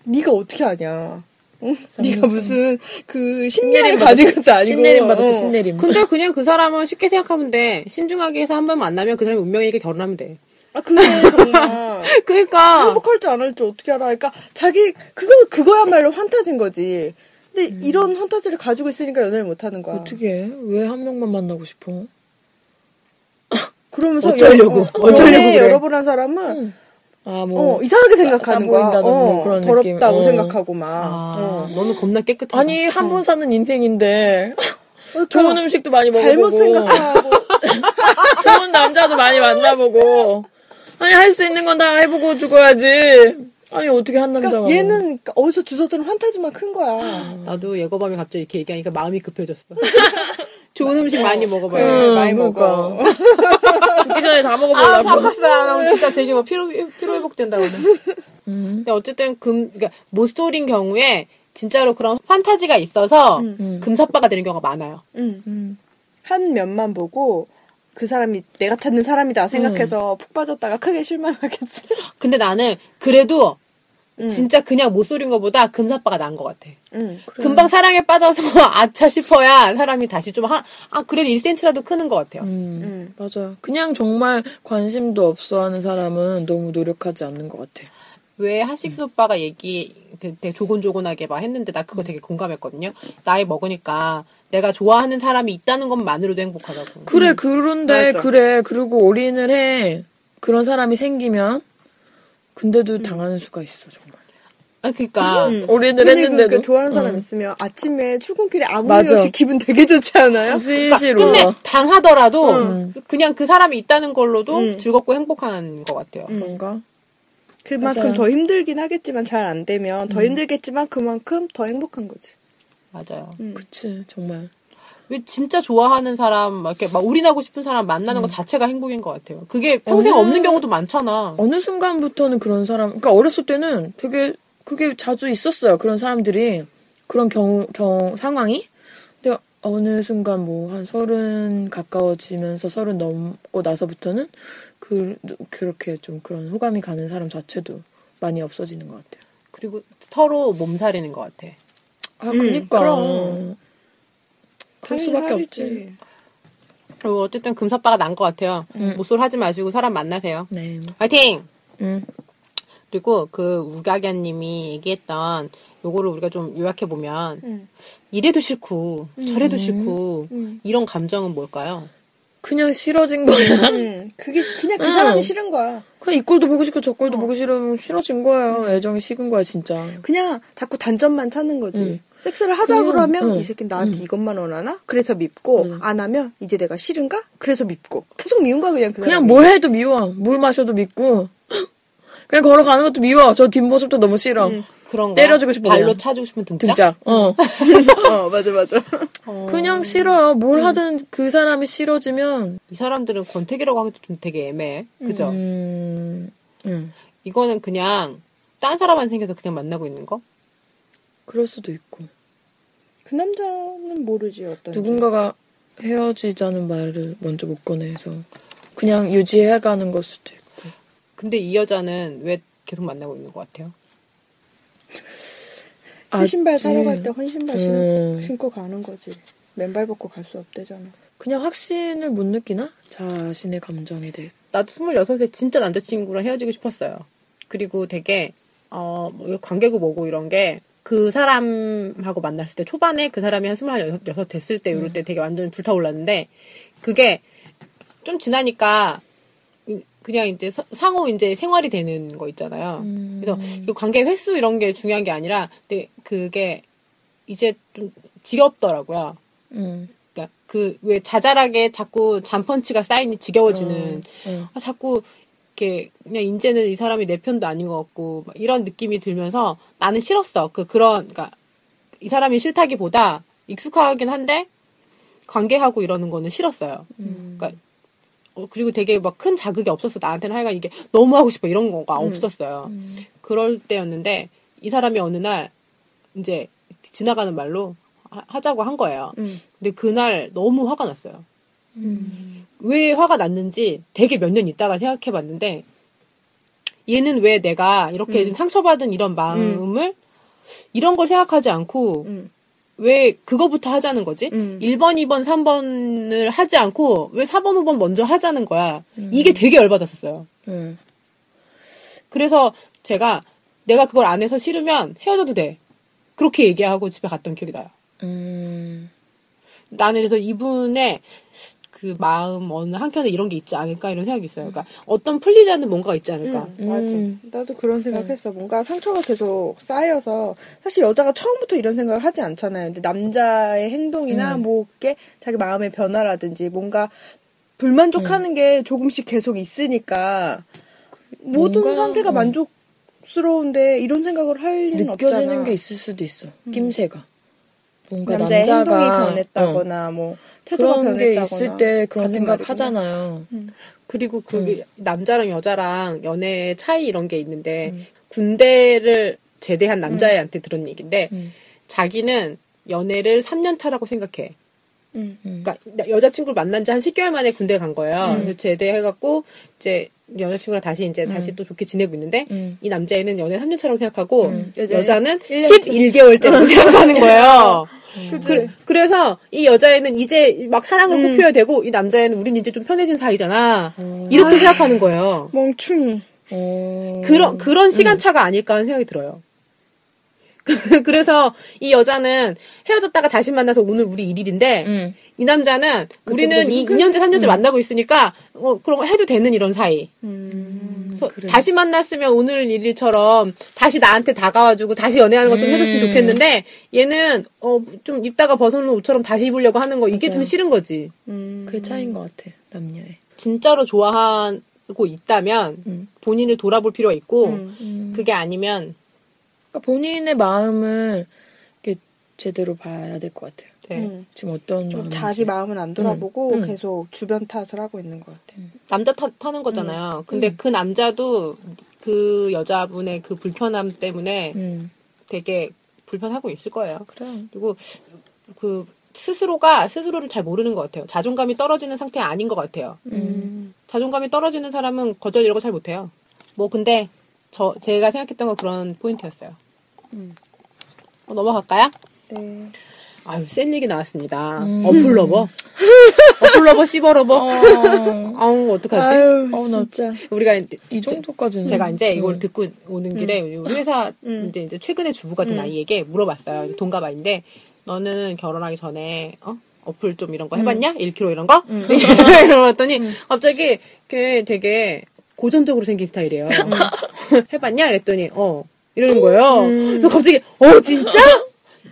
네가 어떻게 아냐? 응? 네가 무슨 그 신내림 가진 것도 아니고 신내림 받았어, 어. 신내림. 근데 그냥 그 사람은 쉽게 생각하면 돼. 신중하게 해서 한 번 만나면 그 사람이 운명이니까 결혼하면 돼. 아 그게 정말 그러니까 행복할지 안 할지 어떻게 알아? 그러니까 자기 그거 그거야말로 환타지인 거지. 근데 이런 환타지를 가지고 있으니까 연애를 못 하는 거야. 어떻게 해? 왜한 명만 만나고 싶어? 그러면서 어쩌려고, 여- 어, 어쩌려고 그래. 여러 번 한 사람은 아, 뭐. 어, 이상하게 생각하는 싸 거야. 어, 뭐 그런 더럽다고 느낌. 어. 생각하고 막. 아, 어. 너는 겁나 깨끗하다. 아니, 한 번 사는 인생인데. 그러니까 좋은 음식도 많이 먹어보고. 잘못 생각하고 좋은 남자도 많이 만나보고. 아니, 할 수 있는 건 다 해보고 죽어야지. 아니 어떻게 한 남자가 그러니까 얘는 그러니까 어디서 주워 들은 환타지만 큰 거야. 나도 예거밤이 갑자기 이렇게 얘기하니까 마음이 급해졌어. 좋은 음식 많이 먹어봐요. 네, 음, 많이. 먹어. 죽기 전에 다 아, 먹어보려고. 바빴어요. 나 진짜 되게 막 피로, 피로 회복된다, 오늘. 음. 근데 어쨌든 금, 그러니까 모쏠인 경우에 진짜로 그런 판타지가 있어서 음. 금사빠가 되는 경우가 많아요. 응. 음. 한 면만 보고 그 사람이 내가 찾는 사람이다 생각해서 푹 빠졌다가 크게 실망하겠지. 근데 나는 그래도 응. 진짜 그냥 모쏠인 것보다 금사빠가 나은 것 같아. 응. 금방 사랑에 빠져서 아차 싶어야 사람이 다시 좀 한, 아, 그래도 1cm라도 크는 것 같아요. 음, 음. 맞아요. 그냥 정말 관심도 없어 하는 사람은 너무 노력하지 않는 것 같아. 왜 하식스 오빠가 얘기 그 되게 조곤조곤하게 막 했는데 나 그거 되게 공감했거든요. 나이 먹으니까 내가 좋아하는 사람이 있다는 것만으로도 행복하다고. 그래, 그런데, 맞아. 그래, 그리고 올인을 해. 그런 사람이 생기면, 근데도 당하는 수가 있어, 정말. 아, 그니까. 응. 올인을 근데 했는데도. 그 좋아하는 사람 응. 있으면 아침에 출근길에 아무. 일 없이 기분 되게 좋지 않아요? 실시로. 근데 당하더라도 응. 그냥 그 사람이 있다는 걸로도 응. 즐겁고 행복한 것 같아요. 응. 뭔가? 그만큼 맞아요. 더 힘들긴 하겠지만 잘 안 되면 더 음. 힘들겠지만 그만큼 더 행복한 거지. 맞아요. 음. 그치, 정말. 왜 진짜 좋아하는 사람, 막 이렇게 막 올인하고 싶은 사람 만나는 것 자체가 행복인 것 같아요. 그게 평생 어느- 없는 경우도 많잖아. 어느 순간부터는 그런 사람, 그러니까 어렸을 때는 되게 그게 자주 있었어요. 그런 사람들이 그런 경우 경 상황이. 근데 어느 순간 뭐 한 서른 가까워지면서 서른 넘고 나서부터는 그 그렇게 좀 그런 호감이 가는 사람 자체도 많이 없어지는 것 같아요. 그리고 서로 몸살이는 것 같아. 아, 음, 그니까. 그럼. 당연히 수밖에. 없지. 그리고 어쨌든 금사빠가 난 것 같아요. 음. 모쏠 하지 마시고 사람 만나세요. 네. 화이팅! 음. 그리고 그 우각연님이 얘기했던 요거를 우리가 좀 요약해 보면 응. 이래도 싫고 저래도 싫고 음. 이런 감정은 뭘까요? 그냥 싫어진 거야. 응. 그게 그냥 그 응. 사람이 싫은 거야. 그냥 이 꼴도 보고 싶고 저 꼴도 보고 싫으면 싫어진 거예요. 애정이 식은 거야, 진짜. 그냥 자꾸 단점만 찾는 거지. 응. 섹스를 하자 그냥, 그러면 응. 이 새끼 나한테 응. 이것만 원하나? 그래서 밉고 응. 안 하면 이제 내가 싫은가? 그래서 밉고 계속 미운 거야 그냥 그 그냥 사람이. 뭘 해도 미워. 물 마셔도 밉고. 그냥 걸어가는 것도 미워. 저 뒷모습도 너무 싫어. 응. 그런 거 때려주고 싶어, 발로 그냥. 차주고 싶으면 등짝? 등짝. 어. 어 맞아 맞아. 어. 그냥 싫어요. 뭘 하든 그 사람이 싫어지면. 이 사람들은 권태기라고 하기도 좀 되게 애매해. 그죠? 음. 음. 이거는 그냥 딴 사람만 생겨서 그냥 만나고 있는 거? 그럴 수도 있고. 그 남자는 모르지 어떤. 누군가가 헤어지자는 말을 먼저 못 꺼내서 그냥 유지해가는 걸 수도 있고. 근데 이 여자는 왜 계속 만나고 있는 것 같아요? 새 신발 사러 갈 때 헌신발 신고, 음. 신고 가는 거지. 맨발 벗고 갈 수 없대잖아. 그냥 확신을 못 느끼나? 자신의 감정에 대해. 나도 26에 진짜 남자친구랑 헤어지고 싶었어요. 그리고 되게, 어, 뭐 관계고 뭐고 이런 게, 그 사람하고 만났을 때, 초반에 그 사람이 한26 됐을 때, 이럴 때 되게 완전 불타올랐는데, 그게 좀 지나니까, 이- 그냥 이제 서- 상호 이제 생활이 되는 거 있잖아요. 음. 그래서 그 관계 횟수 이런 게 중요한 게 아니라, 근데 그게 이제 좀 지겹더라고요. 음. 그러니까 그 왜 자잘하게 자꾸 잔펀치가 쌓이니 지겨워지는 어. 아, 자꾸 이렇게 그냥 이제는 이 사람이 내 편도 아닌 것 같고 막 이런 느낌이 들면서 나는 싫었어. 그 그런 그러니까 이 사람이 싫다기보다 익숙하긴 한데 관계하고 이러는 거는 싫었어요. 음. 그러니까 어, 그리고 되게 막 큰 자극이 없었어. 나한테는 하여간 이게 너무 하고 싶어 이런 거가 음. 없었어요. 음. 그럴 때였는데 이 사람이 어느 날 이제 지나가는 말로 하- 하자고 한 거예요. 응. 근데 그날 너무 화가 났어요. 음. 왜 화가 났는지 되게 몇 년 있다가 생각해 봤는데 얘는 왜 내가 이렇게 음. 좀 상처받은 이런 마음을 이런 걸 생각하지 않고 응. 왜 그거부터 하자는 거지? 음. 1번, 2번, 3번을 하지 않고 왜 4번, 5번 먼저 하자는 거야. 음. 이게 되게 열받았었어요. 음. 그래서 제가 내가 그걸 안 해서 싫으면 헤어져도 돼. 그렇게 얘기하고 집에 갔던 기억이 나요. 음. 나는 그래서 이분의 그 마음 어느 한켠에 이런 게 있지 않을까 이런 생각이 있어요. 그러니까 어떤 풀리지 않는 뭔가가 있지 않을까. 응, 맞아. 음. 나도 그런 생각했어. 뭔가 상처가 계속 쌓여서 사실 여자가 처음부터 이런 생각을 하지 않잖아요. 근데 남자의 행동이나 음. 뭐 그게 자기 마음의 변화라든지 뭔가 불만족하는 게 조금씩 계속 있으니까 모든 뭔가, 상태가 음. 만족 만족스러운데 이런 생각을 할 일은 느껴지는 없잖아. 게 있을 수도 있어. 낌새가. 뭔가 남자의 남자가 행동이 변했다거나 어, 뭐 그런 게 있을 때 그런 생각 말이구나. 하잖아요. 그리고 그 음. 남자랑 여자랑 연애 차이 이런 게 있는데 군대를 제대한 남자애한테 들은 얘기인데 음. 자기는 연애를 3년 차라고 생각해. 음. 음. 그러니까 여자친구를 만난 지 한 10개월 만에 군대 간 거예요. 음. 그래서 제대해갖고 이제 여자친구랑 다시 이제 다시 또 좋게 지내고 있는데 음. 이 남자애는 연애 3년 차라고 생각하고 음. 여자는 1년 차. 11개월 때라고 생각하는 거예요. 그, 그래서 이 여자애는 이제 막 사랑을 음. 호표해야 되고 이 남자애는 우린 이제 좀 편해진 사이잖아. 음. 이렇게 생각하는 거예요. 멍충이. 어. 그런 그런 시간차가 아닐까 하는 생각이 들어요. 그래서 이 여자는 헤어졌다가 다시 만나서 오늘 우리 1일인데 음. 이 남자는 우리는 이 2년째 3년째 만나고 있으니까 어, 그런 거 해도 되는 이런 사이. 음. 그래서 그래. 다시 만났으면 오늘 일일처럼 다시 나한테 다가와주고 다시 연애하는 것좀 해줬으면 음. 좋겠는데 얘는 어, 좀 입다가 벗어놓은 옷처럼 다시 입으려고 하는 거 이게 맞아요. 좀 싫은 거지. 음. 그게 차이인 것 같아. 남녀의. 진짜로 좋아하고 있다면 음. 본인을 돌아볼 필요가 있고 음. 음. 그게 아니면 그러니까 본인의 마음을 이렇게 제대로 봐야 될 것 같아요. 네. 음. 지금 어떤 좀. 자기 마음은 안 돌아보고 음. 계속 주변 탓을 하고 있는 것 같아. 남자 탓하는 거잖아요. 근데 그 남자도 그 여자분의 그 불편함 때문에 음. 되게 불편하고 있을 거예요. 그래. 그리고 그 스스로가 스스로를 잘 모르는 것 같아요. 자존감이 떨어지는 상태 아닌 것 같아요. 음. 자존감이 떨어지는 사람은 거절 이런 거 잘 못해요. 뭐 근데 저 제가 생각했던 건 그런 포인트였어요. 어, 넘어갈까요? 네. 아유 센 얘기 나왔습니다. 음. 어플러버, 어플러버 씹어러버. 어. 아우 어떡하지? 아유, 어, 나 진짜. 우리가 이제 이 정도까지는. 제가 이제 이걸 음. 듣고 오는 길에 우리 회사 음. 이제, 이제 최근에 주부가 된 음. 아이에게 물어봤어요. 동갑아인데 너는 결혼하기 전에 어? 어플 좀 이런 거 해봤냐? 1kg 이런 거? 이러더니 갑자기 걔 되게 고전적으로 생긴 스타일이에요. 해봤냐? 그랬더니 어 이러는 거예요. 그래서 갑자기 어 진짜?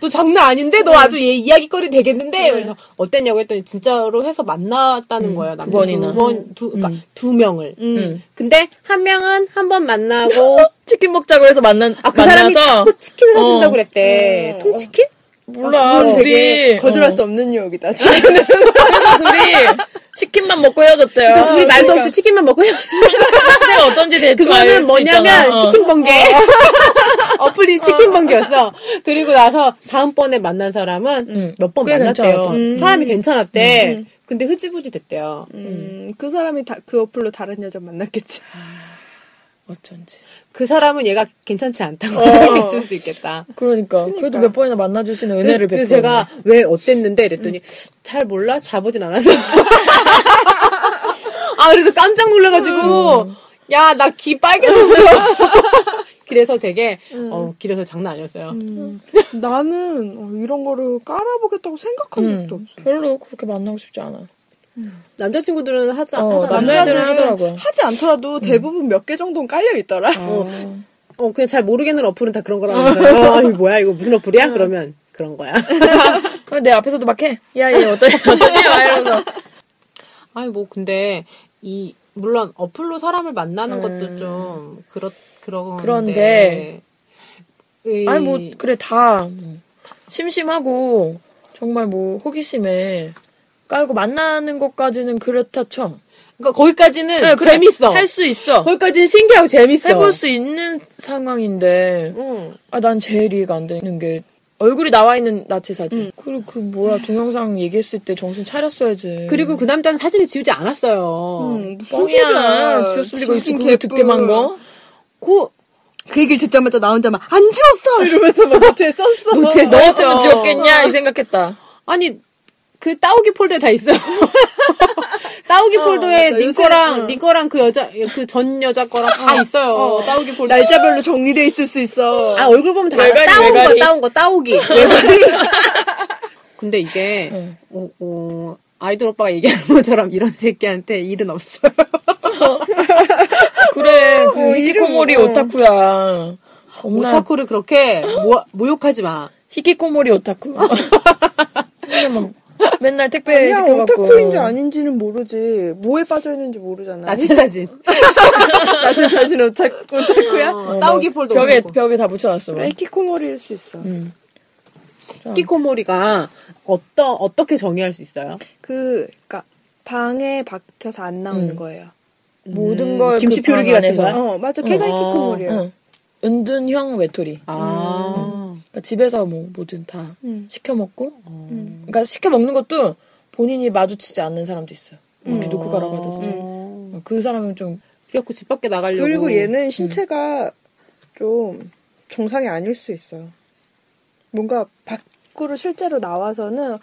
너 장난 아닌데? 너 아주 얘 이야기거리 되겠는데? 그래서 어땠냐고 했더니 진짜로 해서 만났다는 거예요. 남자 번이나. 두 번, 두, 그러니까 음. 두 명을. 음. 근데 한 명은 한 번 만나고 치킨 먹자고 해서 만난, 아, 그 사람이. 자꾸 치킨을 사준다고 어. 그랬대. 어. 통치킨? 몰라, 그건 되게 둘이. 거절할 어. 수 없는 유혹이다. 지금. 그래서 둘이 치킨만 먹고 헤어졌대요. 그래서 둘이 말도 그러니까. 없이 치킨만 먹고요. 상태가 어떤지 대충 알 그거는 수 뭐냐면. 어. 치킨 번개. 어플이 치킨 번개였어. 그리고 나서 다음번에 만난 사람은 음. 몇번꽤 만났대요. 음. 사람이 괜찮았대. 음. 근데 흐지부지 됐대요. 음, 그 사람이 다, 그 어플로 다른 여자 만났겠지. 어쩐지. 그 사람은 얘가 괜찮지 않다고 어. 생각했을 수도 있겠다. 그러니까. 그래도 몇 번이나 만나주시는 은혜를 그래서 베풀어. 제가 왜 어땠는데 이랬더니 잘 몰라 자보진 않아서 아 그래서 깜짝 놀라가지고 야나 귀 빨개졌어요 그래서 되게 어 길에서 장난 아니었어요 음, 나는 어, 이런 거를 깔아보겠다고 생각한 음, 적도 없어. 별로 그렇게 만나고 싶지 않아. 남자친구들은 하자 어, 하잖아 남자애들은 남자들은 하더라고요. 하지 않더라도 대부분 몇 개 정도는 깔려 있더라. 어. 어 그냥 잘 모르겠는 어플은 다 그런 거라면서요 어, 이거 뭐야 이거 무슨 어플이야 그러면 그런 거야 그럼 내 앞에서도 막 해. 야, 얘 어떠냐, 어떠냐, 막 이러면서. 아니 뭐 근데 이 물론 어플로 사람을 만나는 음. 것도 좀 그렇 그런 그런데 아니, 뭐, 그래, 다. 뭐. 심심하고, 정말 뭐, 호기심에 깔고 만나는 것까지는 그렇다 쳐. 그러니까 거기까지는 네, 그래. 재밌어. 할 수 있어. 거기까지는 신기하고 재밌어. 해볼 수 있는 상황인데, 응. 아, 난 제일 이해가 안 되는 게, 얼굴이 나와 있는 나체 사진. 그리고 그 뭐야, 동영상 얘기했을 때 정신 차렸어야지. 그리고 그 남자는 사진을 지우지 않았어요. 음, 무슨 뻥이야. 지웠을 리가 있어. 그거 득템한 거? 그그 얘기를 듣자마자 나 혼자 막, 안 지웠어! 이러면서 막 노트에 썼어. 노트에 써? 넣었으면 어. 지웠겠냐? 이 생각했다. 아니 그 따오기 폴더에 다 있어요. 따오기 어, 폴더에 요새, 거랑 응. 님 거랑 그 여자 그 전 여자 거랑 다 있어요. 어. 따오기 폴더. 날짜별로 정리돼 있을 수 있어. 아 얼굴 보면 다. 외가리, 따온 외가리. 거 따온 거 따오기. 근데 이게 응. 어, 어, 아이돌 오빠가 얘기하는 것처럼 이런 새끼한테 일은 없어요. 그래, 그 어, 히키코모리 어. 오타쿠야. 겁나 오타쿠를 그렇게 모, 모욕하지 마. 히키코모리 오타쿠. 막 맨날 택배 그냥 시켜갖고. 오타쿠인지 아닌지는 모르지. 뭐에 빠져 있는지 모르잖아. 나체 사진. 나체 사진 오타, 오타쿠야? 어, 따오기 폴더 벽에, 올리고. 벽에 다 붙여놨어. 막. 에키코모리일 수 있어. 음. 히키코모리가 어떠, 어떻게 정의할 수 있어요? 그, 그니까, 방에 박혀서 안 나오는 음. 거예요. 모든 걸 김치 그 표류기 안에서. 어, 맞아. 걔가 어. 히키코모리야. 응. 은둔형 외톨이. 아. 그러니까 집에서 뭐 뭐든 다 음. 시켜 먹고. 음. 그러니까 시켜 먹는 것도 본인이 마주치지 않는 사람도 있어요. 음. 누구 가라 받았어. 음. 그 사람은 좀 그래갖고 집 밖에 나가려고. 그리고 얘는 신체가 좀 정상이 아닐 수 있어. 뭔가 밖으로 실제로 나와서는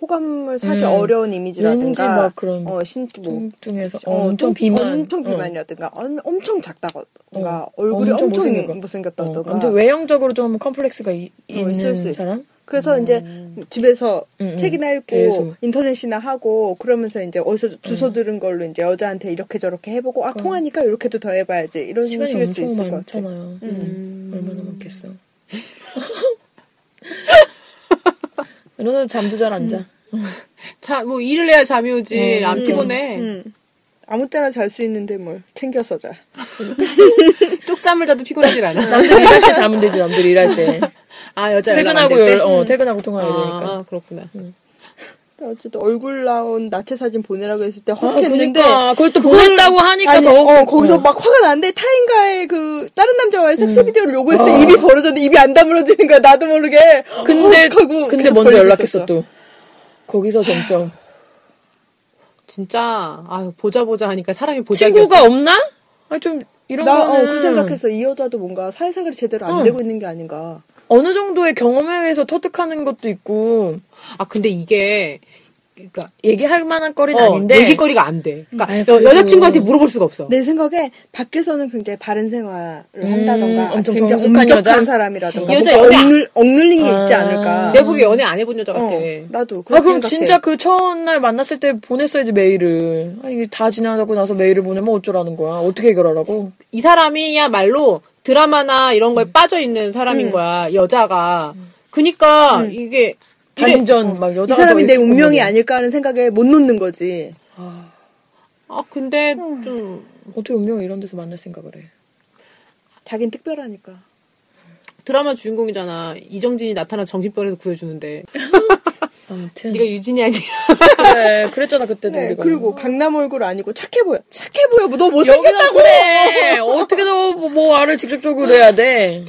호감을 사기 음. 어려운 이미지라든가 그런 어, 신, 뭐, 뚱뚱해서 어, 엄청 좀- 비만. 엄청 어. 비만이라든가 엄, 엄청 작다거나 어. 얼굴이 엄청 엄청. 못생겼다던가 어, 아무튼 외형적으로 좀 컴플렉스가 이- 어, 있을 수 있는. 사람? 그래서 이제 집에서 음, 음. 책이나 읽고 계속. 인터넷이나 하고 그러면서 이제 어디서 주워 들은 걸로 이제 여자한테 이렇게 저렇게 해보고 아 통하니까 이렇게도 더 해봐야지 이런 시간이 식일 수 엄청 있을 것 같아. 많잖아요. 음. 얼마나 많겠어. 이런 날 잠도 잘 안 자. 자, 뭐 일을 해야 잠이 오지. 음. 안 피곤해. 음. 아무 때나 잘 수 있는데 뭘 챙겨서 자. 쪽잠을 자도 피곤하질 않아. 남들 일할 때 자면 되지, 남들 일할 때. 아, 여자 퇴근하고, 열, 때? 어, 퇴근하고 통화해야 아, 되니까. 아, 그렇구나. 어쨌든 얼굴 나온 나체 사진 보내라고 했을 때 아, 헉했는데 그러니까. 그걸 또 보냈다고 하니까 아니, 더. 어, 거기서 어. 막 화가 나는데 타인과의 그 다른 남자와의 섹스 비디오를 요구했을 때 어. 입이 벌어졌는데 입이 안 다물어지는 거야 나도 모르게 근데, 헉 하고 근데 먼저 연락했어. 또. 거기서 점점. 진짜, 아유, 보자 보자 하니까 사람이 보자. 친구가 없나? 아, 좀, 이런 나, 어, 거는. 그 생각했어. 이 여자도 뭔가 사회생활이 제대로 안 어. 되고 있는 게 아닌가. 어느 정도의 경험에 의해서 터득하는 것도 있고, 아, 근데 이게, 그니까, 얘기할 만한 거리는 어, 아닌데. 얘기거리가 안 돼. 그니까, 아유, 여, 그래도- 여자친구한테 물어볼 수가 없어. 내 생각에 밖에서는 굉장히 바른 생활을 음, 한다던가 엄청 굉장히 엄격한 여자? 사람이라던가 이 여자 뭔가 연애 안- 억눌, 억눌린 게 있지 아. 않을까. 내 보기에 연애 안 해본 여자 같아. 어, 나도 아, 그렇게 그럼 생각해. 진짜 그 첫날 만났을 때 보냈어야지, 메일을. 아, 이게 다 지나가고 나서 메일을 보내면 어쩌라는 거야. 어떻게 해결하라고? 이 사람이야말로 드라마나 이런 거에 빠져 있는 사람인 음. 거야, 여자가. 그니까, 이게, 이래- 반전, 막이 여자가 사람이 더내 운명이 보면 아닐까 하는 생각에 못 놓는 거지. 아, 근데, 좀, 어떻게 운명을 이런 데서 만날 생각을 해. 자긴 특별하니까. 드라마 주인공이잖아. 이정진이 나타나 정신병에서 구해주는데. 아무튼. 네가 유진이 아니야. 그래, 그랬잖아, 그때도 네, 우리가. 그리고 강남 얼굴 아니고 착해 보여. 착해 보여. 뭐 너 못생겼다고. 그래! 어떻게 너, 뭐, 뭐 말을 직접적으로 해야 돼.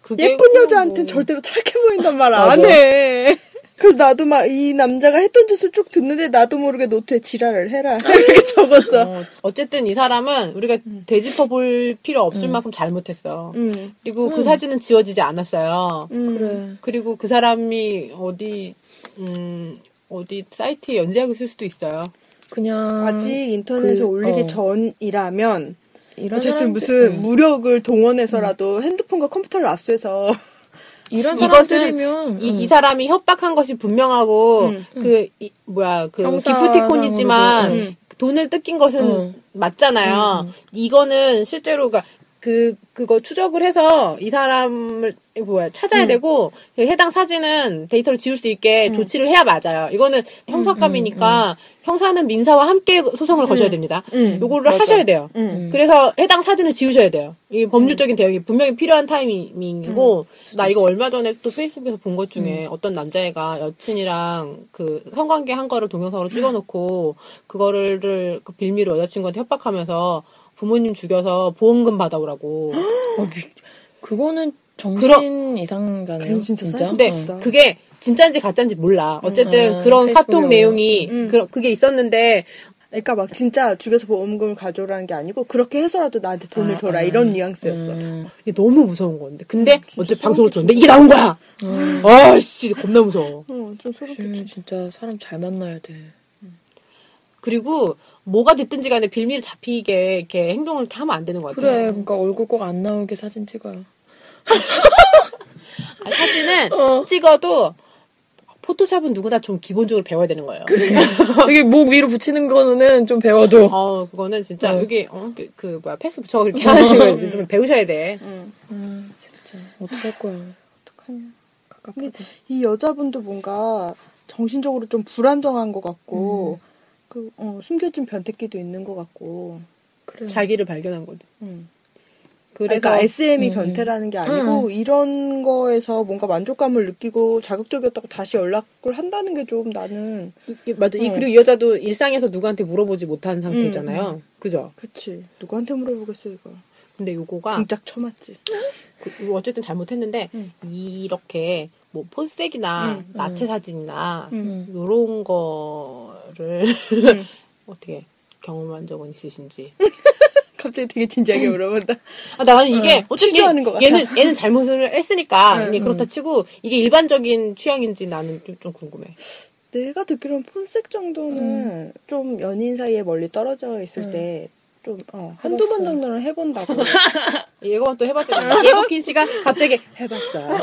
그게 예쁜 여자한테 뭐- 절대로 착해 보인단 말. 안 해. 그래서 나도 막 이 남자가 했던 짓을 쭉 듣는데 나도 모르게 노트에 지랄을 해라. 이렇게 적었어. 어, 어쨌든 이 사람은 우리가 되짚어 볼 필요 없을 만큼 잘못했어. 음. 그리고 그 사진은 지워지지 않았어요. 음. 그래. 그리고 그 사람이 어디, 음, 어디 사이트에 연재하고 있을 수도 있어요. 그냥. 아직 인터넷에 그, 올리기 어. 전이라면 이런 어쨌든 사람들- 무슨 음. 무력을 동원해서라도 핸드폰과 컴퓨터를 압수해서 이런 이것은. 이, 음. 이 사람이 협박한 것이 분명하고 음, 그 이, 뭐야 그 기프티콘이지만 음. 돈을 뜯긴 것은 음. 맞잖아요. 이거는 실제로 그 그 그거 추적을 해서 이 사람을 뭐야 찾아야 되고 그 해당 사진은 데이터를 지울 수 있게 조치를 해야 맞아요. 이거는 형사감이니까 형사는 민사와 함께 소송을 거셔야 됩니다. 음, 요거를 맞아. 하셔야 돼요. 음. 그래서 해당 사진을 지우셔야 돼요. 이 법률적인 대응이 분명히 필요한 타이밍이고 나 이거 얼마 전에 또 페이스북에서 본 것 중에 어떤 남자애가 여친이랑 그 성관계 한 거를 동영상으로 찍어놓고 그거를 그 빌미로 여자친구한테 협박하면서 부모님 죽여서 보험금 받아오라고. 어, 미- 그거는 정신 이상자네요. 그건 진짜 진짜. 근데 멋있다. 그게 진짜인지 가짜인지 몰라. 어쨌든 음, 그런 카톡 내용이 음. 그, 그게 있었는데 그러니까 막 진짜 죽여서 보험금을 가져오라는 게 아니고 그렇게 해서라도 나한테 돈을 아, 줘라 아. 이런 뉘앙스였어. 음. 이게 너무 무서운 건데. 근데 음, 어째 방송을 들었는데 이게 나온 거야. 아씨 겁나 무서워. 어, 좀 소름끼쳐. 음, 진짜 사람 잘 만나야 돼. 그리고 뭐가 됐든지 간에 빌미를 잡히게 이렇게 행동을 이렇게 하면 안 되는 것 같아요. 그래, 그러니까 얼굴 꼭 안 나오게 사진 찍어요. 아니, 사진은 어. 찍어도 포토샵은 누구나 좀 기본적으로 배워야 되는 거예요. 이게 목 위로 붙이는 거는 좀 배워도. 어, 그거는 진짜 어. 여기 어, 그, 그 뭐야 패스 붙여 이렇게 하는 거좀 배우셔야 돼. 아, 진짜. 어떡할 거야. 어떡하냐. 갑갑하다. 이 여자분도 뭔가 정신적으로 좀 불안정한 것 같고 그 어, 숨겨진 변태기도 있는 것 같고. 그래. 자기를 발견한 거지. 음. 그래서 그러니까 SM이 음. 변태라는 게 아니고 이런 거에서 뭔가 만족감을 느끼고 자극적이었다고 다시 연락을 한다는 게 좀 나는 이- 맞아. 이 어. 그리고 이 여자도 일상에서 누구한테 물어보지 못한 상태잖아요. 그죠? 그치 누구한테 물어보겠어 이거 근데 요거가 등짝 쳐맞지 그- 어쨌든 잘못했는데 음. 이렇게 뭐 폰색이나 음. 나체 사진이나 음. 요런 거 를 음. 어떻게 경험한 적은 있으신지. 갑자기 되게 진지하게 물어본다 아, 나는 이게 어, 취조하는 것 같아. 얘는 얘는 잘못을 했으니까 음, 이게 그렇다 치고 이게 일반적인 취향인지 나는 좀, 좀 궁금해. 내가 듣기로는 폰색 정도는 좀 연인 사이에 멀리 떨어져 있을 음. 때 좀 어, 한두 번 해봤어요. 정도는 해본다고 예고만 또 해봤더니 예고킨 씨가 갑자기 해봤어요.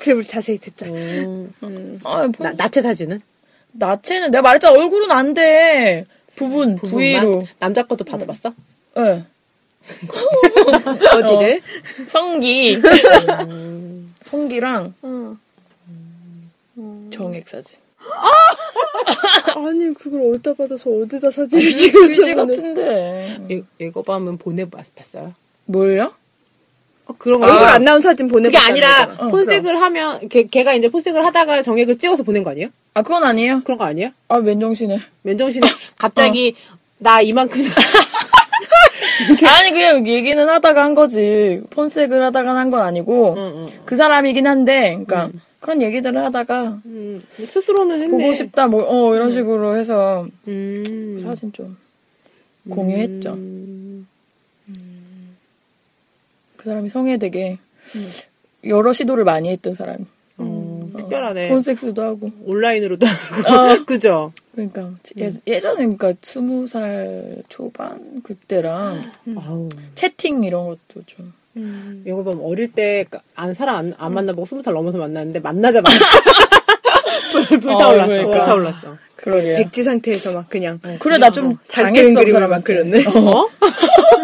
그래 우리 자세히 듣자 음, 음. 아, 본- 나, 나체 사진은 나체는 내가 말했잖아 얼굴은 안 돼. 부분 부분만? 부위로. 남자 것도 받아봤어? 예. 어디를 성기. 성기랑 어. 정액 사진. 아니 그걸 어디다 받아서 어디다 사진을 찍어서 귀지 보내- 같은데. 예, 예고밤은 보내봤어요? 뭘요? 어, 그런 거 얼굴 아, 안 나온 사진 그게 보내봤다는 아니라 거잖아. 어, 폰색을 하면 걔, 걔가 이제 폰색을 하다가 정액을 찍어서 보낸 거 아니에요? 아 그건 아니에요. 그런 거 아니에요? 아 맨정신에. 맨정신에 갑자기 나 이만큼 아니 그냥 얘기는 하다가 한 거지. 폰색을 하다가 한 건 아니고 응, 응. 그 사람이긴 한데, 그러니까 그런 얘기들을 하다가 음, 스스로는 했네. 보고 싶다 뭐 어 이런 식으로 해서 음. 사진 좀 공유했죠. 음. 그 사람이 성애되게 여러 시도를 많이 했던 사람. 어, 특별하네. 폰섹스도 하고. 온라인으로도 하고. 그죠? 그러니까 예, 예전에 그러니까 스무 살 초반 그때랑 아우. 채팅 이런 것도 좀. 음. 이거 보면 어릴 때 안 사람 안, 안 만나보고 스무 살 넘어서 만났는데 만나자마자 불, 불타올랐어. 어, 그러니까. 불타올랐어. 그러게. 백지 상태에서 막 그냥 그래 나 좀잘 당했어 그린 그 그림을 막 사람한테. 그렸네. 어?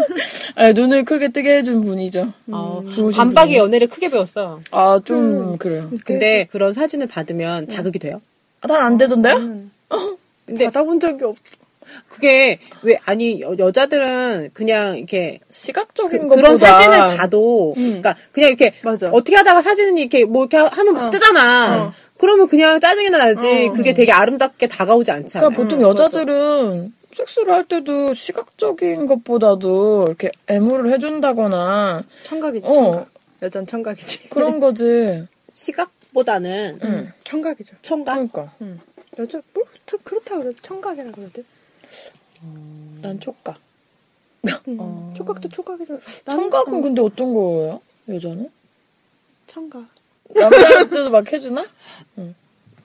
아, 눈을 크게 뜨게 해준 분이죠. 어, 좋으신 반박이 분이네. 연애를 크게 배웠어. 아좀 그래요. 근데 그런 사진을 받으면 자극이 돼요? 아, 난 안 되던데요? 음. 근데 받아본 적이 없. 그게 왜 아니 여, 여자들은 그냥 이렇게 시각적인 그, 것보다 런 사진을 봐도 그러니까 그냥 이렇게 맞아. 어떻게 하다가 사진은 이렇게 뭐 이렇게 하면 막 뜨잖아. 그러면 그냥 짜증이나 나지. 어. 그게 되게 아름답게 다가오지 않지 않아요? 그러니까 보통 음, 여자들은 섹스를 할 때도 시각적인 것보다도 이렇게 애무를 해준다거나 청각이지. 어. 청각. 여잔 청각이지. 그런 거지. 시각보다는 음. 청각이죠. 청각. 그러니까 음. 여자 뭐 그렇다- 그렇다 그래. 청각이라 그러대. 난 촉각. 음. 어. 촉각도 촉각이라. 나는- 청각은 음, 근데 어떤 거예요? 여자는? 청각. 남자한테도 막 해주나?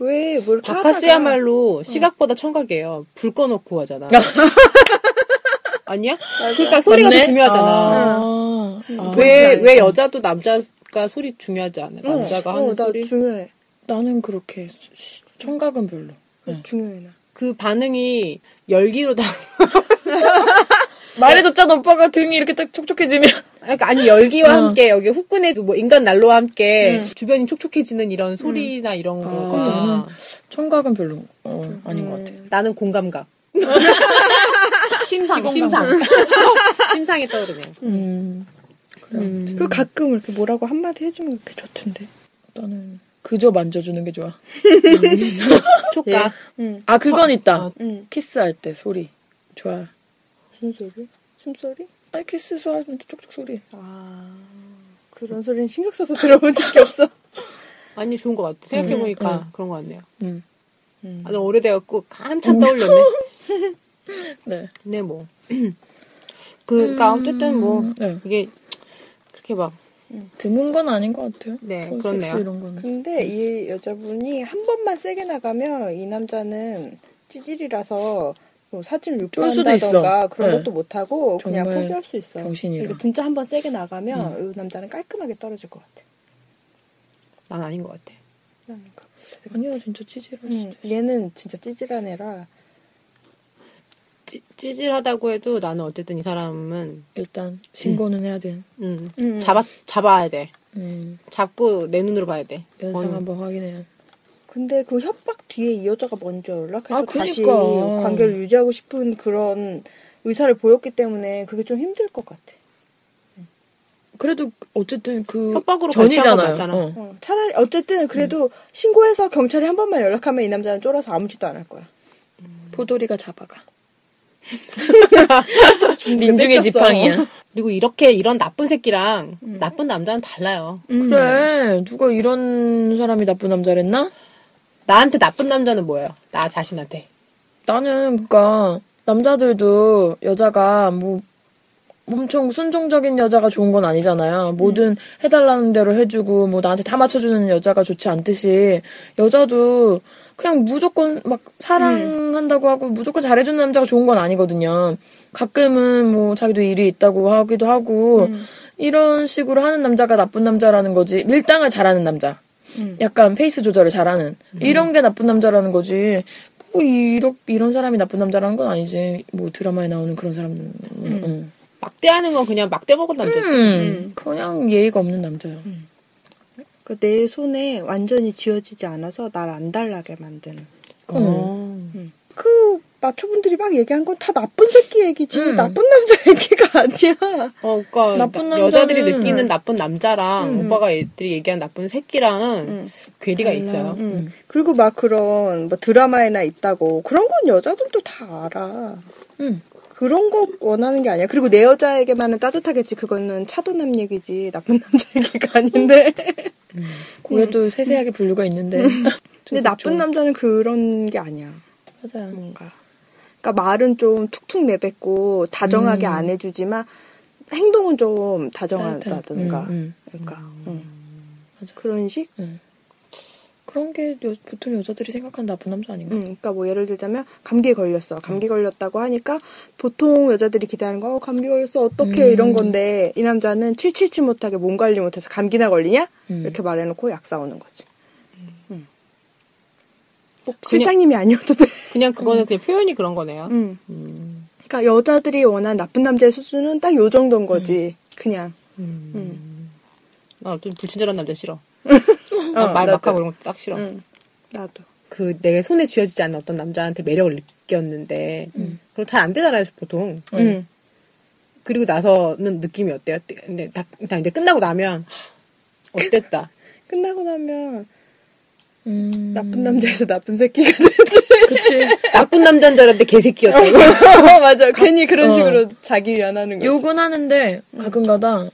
왜, 뭐 이렇게 바카스야말로 시각보다 청각이에요. 불 꺼놓고 하잖아. 아니야? 그러니까 소리가 더 맞네? 중요하잖아. 아, 음. 아. 왜, 왜 여자도 남자가 소리 중요하지 않아? 하다가. 남자가 어, 하는 어, 나 소리? 중요해. 나는 그렇게 시- 청각은 별로. 네. 중요해, 나. 그 반응이 열기로 다. 말해줬잖아 오빠가 등이 이렇게 딱 촉촉해지면 그러니까 아니 열기와 어. 함께 여기 후끈해 뭐 인간 난로와 함께 주변이 촉촉해지는 이런 소리나 이런 거거든. 나는 청각은 별로 어, 아닌 것 같아. 나는 공감각. 심상, 심상. 심상이 떠오르네요. 음, 그리고 가끔 이렇게 뭐라고 한마디 해주면 그렇게 좋던데. 나는 그저 만져주는 게 좋아. 촉각. 응. 아 그건 있다. 어. 응. 키스할 때 소리 좋아. 무슨 소리? 숨소리? 아니 키스 할때 촉촉 소리. 아, 그런 소리는 신경 써서 들어본 적이 없어. 아니, 좋은 것 같아. 생각해 보니까 그런 것 같네요. 음, 음. 아, 나 오래돼갖고 한참 떠올렸네. 네. 네, 뭐. 그니까, 어쨌든 뭐, 네. 이게, 그렇게 막, 드문 건 아닌 것 같아요. 네, 폰섹스 그렇네요. 이런 거는. 근데 이 여자분이 한 번만 세게 나가면 이 남자는 찌질이라서 뭐 사진을 있어. 그런 네. 것도 못하고 그냥 포기할 수 있어. 병신이라. 그러니까 진짜 한번 세게 나가면 이 남자는 깔끔하게 떨어질 것 같아. 난 아닌 것 같아. 아니야 진짜 찌질할 음, 수도. 얘는 진짜 찌질한 애라 찌, 찌질하다고 해도 나는 어쨌든 이 사람은, 일단 신고는 해야 돼. 음, 음. 잡아, 잡아야 돼. 음, 잡고 내 눈으로 봐야 돼. 면상 어, 한번 확인해야. 근데 그 협박 뒤에 이 여자가 먼저 연락해서 아, 다시 그니까. 관계를 유지하고 싶은 그런 의사를 보였기 때문에 그게 좀 힘들 것 같아. 그래도 어쨌든 그 협박으로 전이잖아요. 어. 어, 차라리 어쨌든 그래도 신고해서 경찰에 한 번만 연락하면 이 남자는 쫄아서 아무 짓도 안 할 거야. 포도리가 잡아가. 민중의. 지팡이야. 그리고 이렇게 이런 나쁜 새끼랑 나쁜 남자는 달라요. 그래 누가 이런 사람이 나쁜 남자랬나? 나한테 나쁜 남자는 뭐예요? 나 자신한테. 나는 그니까 남자들도 여자가 뭐 엄청 순종적인 여자가 좋은 건 아니잖아요. 뭐든 해달라는 대로 해주고 뭐 나한테 다 맞춰주는 여자가 좋지 않듯이 여자도 그냥 무조건 막 사랑한다고 하고 무조건 잘해주는 남자가 좋은 건 아니거든요. 가끔은 뭐 자기도 일이 있다고 하기도 하고 이런 식으로 하는 남자가 나쁜 남자라는 거지. 밀당을 잘하는 남자. 음. 약간 페이스 조절을 잘하는 이런 게 나쁜 남자라는 거지. 뭐 이런 이런 사람이 나쁜 남자라는 건 아니지. 뭐 드라마에 나오는 그런 사람은 음. 막 대하는 건 그냥 막돼먹은 남자지. 음. 그냥 예의가 없는 남자야. 그 내 손에 완전히 쥐어지지 않아서 날 안 달라게 만드는. 어. 그 마초분들이 막 얘기한 건 다 나쁜 새끼 얘기지 음. 나쁜 남자 얘기가 아니야. 어, 그러니까 나쁜 나- 여자들이 남자는- 느끼는 나쁜 남자랑 음. 오빠가 애들이 얘기한 나쁜 새끼랑은 음. 괴리가 달라. 있어요. 음. 그리고 막 그런 뭐 드라마에나 있다고 그런 건 여자들도 다 알아. 음. 그런 거 원하는 게 아니야. 그리고 내 여자에게만은 따뜻하겠지. 그거는 차도남 얘기지. 나쁜 남자 얘기가 아닌데. 그게 또 세세하게 분류가 있는데. 근데 나쁜 남자는 그런 게 아니야. 맞아요. 뭔가. 그러니까 말은 좀 툭툭 내뱉고 다정하게 음. 안 해주지만 행동은 좀 다정하다든가. 음, 음. 그러니까 음. 맞아. 그런 식. 그런 게 여- 보통 여자들이 생각하는 나쁜 남자 아닌가? 음, 그러니까 뭐 예를 들자면 감기에 걸렸어. 감기 걸렸다고 하니까 보통 여자들이 기대하는 거 어, 감기 걸렸어 어떻게 음. 이런 건데 이 남자는 칠칠치 못하게 몸 관리 못해서 감기나 걸리냐 음. 이렇게 말해놓고 약 싸우는 거지. 음. 꼭 그냥- 실장님이 아니어도 돼. 그냥 그거는 그냥 표현이 그런 거네요. 음. 음. 그러니까 여자들이 원하는 나쁜 남자의 수준은 딱 요 정도인 거지. 그냥. 음. 음. 나좀 불친절한 남자 싫어. 어, 난 말. 막하고 이런 거딱 싫어. 음. 나도. 그 내 손에 쥐어지지 않는 어떤 남자한테 매력을 느꼈는데 그럼 잘 안 되잖아요 보통. 음. 그리고 나서는 느낌이 어때요? 근데 다, 다 이제 끝나고 나면 하, 어땠다. 끝나고 나면 음. 나쁜 남자에서 나쁜 새끼가 되지. 그치. 나쁜 남자인 줄 알았는데 개새끼였다고. 어, 맞아. 괜히 그런 어. 식으로 자기 위안하는 거지. 욕은 하는데 가끔가다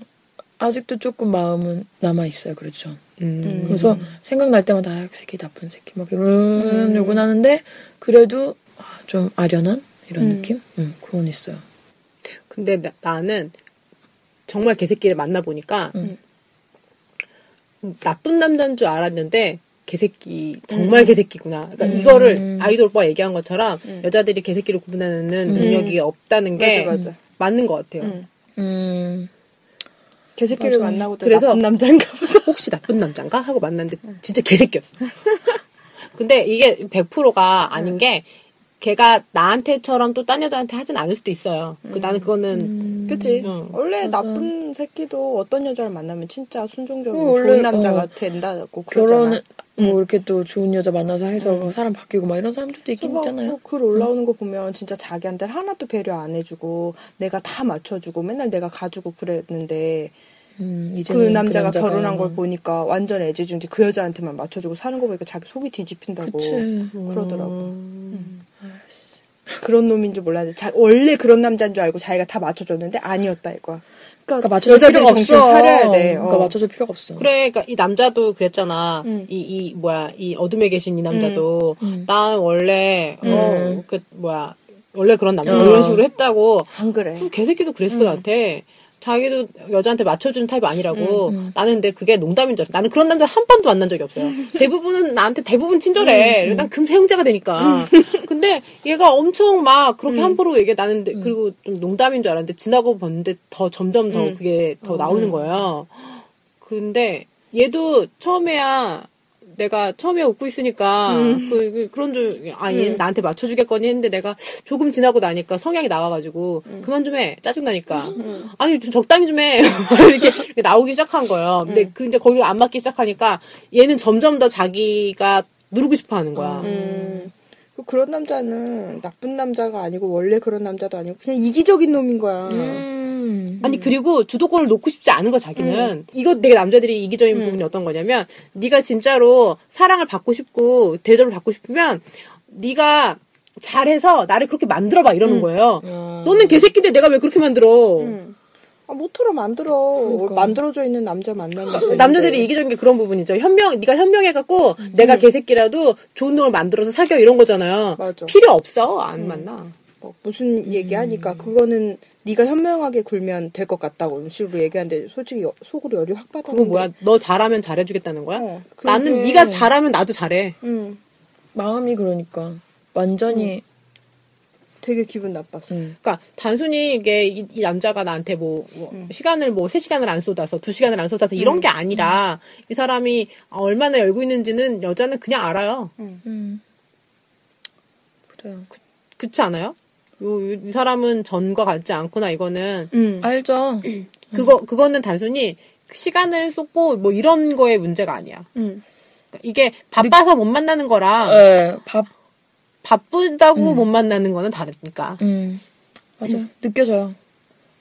아직도 조금 마음은 남아 있어요. 그래도 전. 음. 그래서 생각날 때마다 아, 그 새끼 나쁜 새끼 막 이런 욕은 하는데 그래도 아, 좀 아련한 이런 음. 느낌? 음, 그건 있어요. 근데 나, 는 정말 개새끼를 만나보니까 음. 나쁜 남자인 줄 알았는데 개새끼 정말 개새끼구나. 그러니까 음. 이거를 아이돌 오빠가 얘기한 것처럼 음. 여자들이 개새끼를 구분하는 음. 능력이 없다는 게 맞아, 맞아. 맞는 것 같아요. 음. 음, 개새끼를 맞아. 만나고 또 그래서- 나쁜 남자인가 보다. 혹시 나쁜 남자인가 하고 만났는데 진짜 개새끼였어. 근데 이게 100%가 아닌 게 걔가 나한테처럼 또 딴 여자한테 하진 않을 수도 있어요. 그 나는 그거는 음. 그치? 응. 원래 맞아. 나쁜 새끼도 어떤 여자를 만나면 진짜 순종적이고 어, 원래, 좋은 남자가 어. 된다고 결혼. 뭐 이렇게 또 좋은 여자 만나서 해서 뭐 사람 바뀌고 막 이런 사람들도 있긴 막 있잖아요. 뭐 글 올라오는 거 보면 진짜 자기한테 하나도 배려 안 해주고 내가 다 맞춰주고 맨날 내가 가지고 그랬는데 음, 그 이제는 남자가 남자가- 결혼한 걸 보니까 완전 애지중지 그 여자한테만 맞춰주고 사는 거 보니까 자기 속이 뒤집힌다고 그치. 그러더라고. 음. 그런 놈인 줄 몰랐는데 자, 원래 그런 남자인 줄 알고 자기가 다 맞춰줬는데 아니었다 이거야. 그러니까 그러니까 맞춰줄 여자들이 필요가 정신 없어. 차려야 돼. 그러니까 어. 맞춰줄 필요가 없어. 그래, 그러니까 이 남자도 그랬잖아. 음. 이, 이, 뭐야, 이 어둠에 계신 이 남자도, 음. 난 원래, 음. 어, 그, 뭐야, 원래 그런 남자, 어. 이런 식으로 했다고. 안 그래. 그 개새끼도 그랬어, 나한테. 자기도 여자한테 맞춰주는 타입 아니라고. 음, 음. 나는 근데 그게 농담인 줄 알았어. 나는 그런 남자를 한 번도 만난 적이 없어요. 대부분은 나한테 대부분 친절해. 음, 그리고 난 금세 형제가 되니까. 근데 얘가 엄청 막 음. 그렇게 함부로 얘기해. 나는 그리고 좀 농담인 줄 알았는데 지나고 봤는데 더 점점 더 음. 그게 더 어. 나오는 거예요. 근데 얘도 처음에야 내가 처음에 웃고 있으니까 그, 그, 런 줄, 아, 얘는 나한테 맞춰주겠거니 했는데 내가 조금 지나고 나니까 성향이 나와가지고 그만 좀 해. 짜증 나니까. 아니, 좀 적당히 좀 해. 이렇게, 이렇게 나오기 시작한 거예요. 근데 그, 이제 거기가 안 맞기 시작하니까 얘는 점점 더 자기가 누르고 싶어 하는 거야. 음. 그 그런 남자는 나쁜 남자가 아니고 원래 그런 남자도 아니고 그냥 이기적인 놈인 거야. 음. 아니 그리고 주도권을 놓고 싶지 않은 거 자기는 이거 되게 남자들이 이기적인 부분이 어떤 거냐면 네가 진짜로 사랑을 받고 싶고 대접을 받고 싶으면 네가 잘해서 나를 그렇게 만들어봐 이러는 거예요. 어. 너는 개새끼인데 내가 왜 그렇게 만들어? 음. 아, 모토로 만들어. 그러니까. 만들어져 있는 남자 만나면 되는데. 남자들이 이기적인 게 그런 부분이죠. 현명, 네가 현명해갖고 내가 개새끼라도 좋은 놈을 만들어서 사겨 이런 거잖아요. 맞아. 필요 없어 안 만나. 뭐 무슨 얘기하니까 그거는 네가 현명하게 굴면 될 것 같다고 이런 식으로 얘기하는데 솔직히 여- 속으로 열이 확 받았는데. 그거 뭐야? 너 잘하면 잘해주겠다는 거야? 어, 그게- 나는 네가 잘하면 나도 잘해. 응. 마음이 그러니까 완전히 되게 기분 나빴어. 음. 그러니까 단순히 이게 이, 이 남자가 나한테 뭐, 뭐 시간을 뭐 세 시간을 안 쏟아서 두 시간을 안 쏟아서 이런 게 아니라 이 사람이 얼마나 열고 있는지는 여자는 그냥 알아요. 음. 그래요. 그렇지 않아요? 요, 요- 이 사람은 전과 같지 않구나 이거는 응. 알죠. 그거 그거는 단순히 시간을 쏟고 뭐 이런 거의 문제가 아니야. 응. 그러니까 이게 바빠서 못 만나는 거랑 예, 밥, 바쁘다고 못 만나는 거는 다르니까. 음. 맞아. 느껴져요.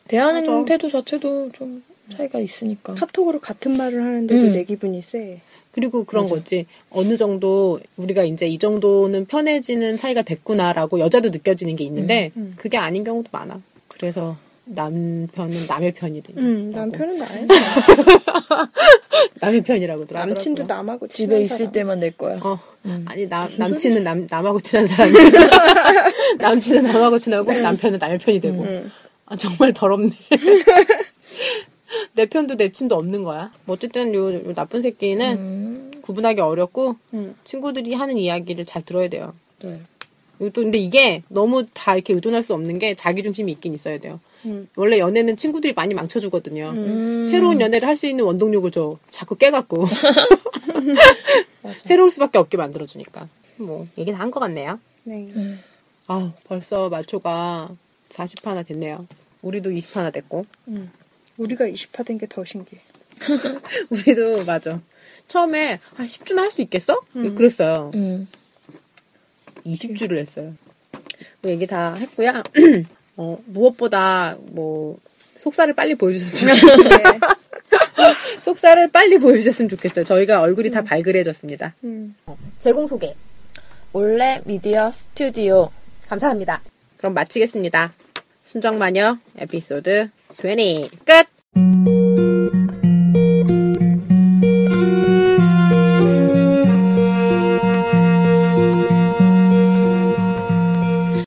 대하는 맞아. 태도 자체도 좀 차이가 있으니까. 카톡으로 같은 말을 하는데도 음. 내 기분이 세. 그리고 그런 거지. 어느 정도 우리가 이제 이 정도는 편해지는 사이가 됐구나라고 여자도 느껴지는 게 있는데 그게 아닌 경우도 많아. 그래서 남편은 남의 편이래. 응. 남편은 나야. 남의 편이라고들 하더라고. 남친도 남하고 집에 있을 사람. 때만 낼 거야. 어. 아니 남 남친은 남 남하고 친한 사람이 남친은 남하고 친하고 남편은 남의 편이 되고. 응. 아 정말 더럽네. 내 편도 내 친도 없는 거야. 뭐 어쨌든 요, 요 나쁜 새끼는 음. 구분하기 어렵고 응. 친구들이 하는 이야기를 잘 들어야 돼요. 네. 또 근데 이게 너무 다 이렇게 의존할 수 없는 게 자기 중심이 있긴 있어야 돼요. 음. 원래 연애는 친구들이 많이 망쳐주거든요. 음. 새로운 연애를 할 수 있는 원동력을 줘. 자꾸 깨갖고. 새로울 수밖에 없게 만들어주니까. 뭐, 얘기는 한것 같네요. 네. 아우, 벌써 마초가 40화나 됐네요. 우리도 20화나 됐고. 응. 우리가 20화 된 게 더 신기해. 우리도, 맞아. 처음에, 아, 10주나 할 수 있겠어? 그랬어요. 음. 20주를 했어요. 뭐 얘기 다 했고요. 어, 무엇보다 뭐 속살을 빨리 보여주셨으면 좋겠어요. 속살을 빨리 보여주셨으면 좋겠어요. 저희가 얼굴이 다 발그레졌습니다. 음. 제공 소개 원래 미디어 스튜디오. 감사합니다. 그럼 마치겠습니다. 순정마녀 에피소드 20 끝!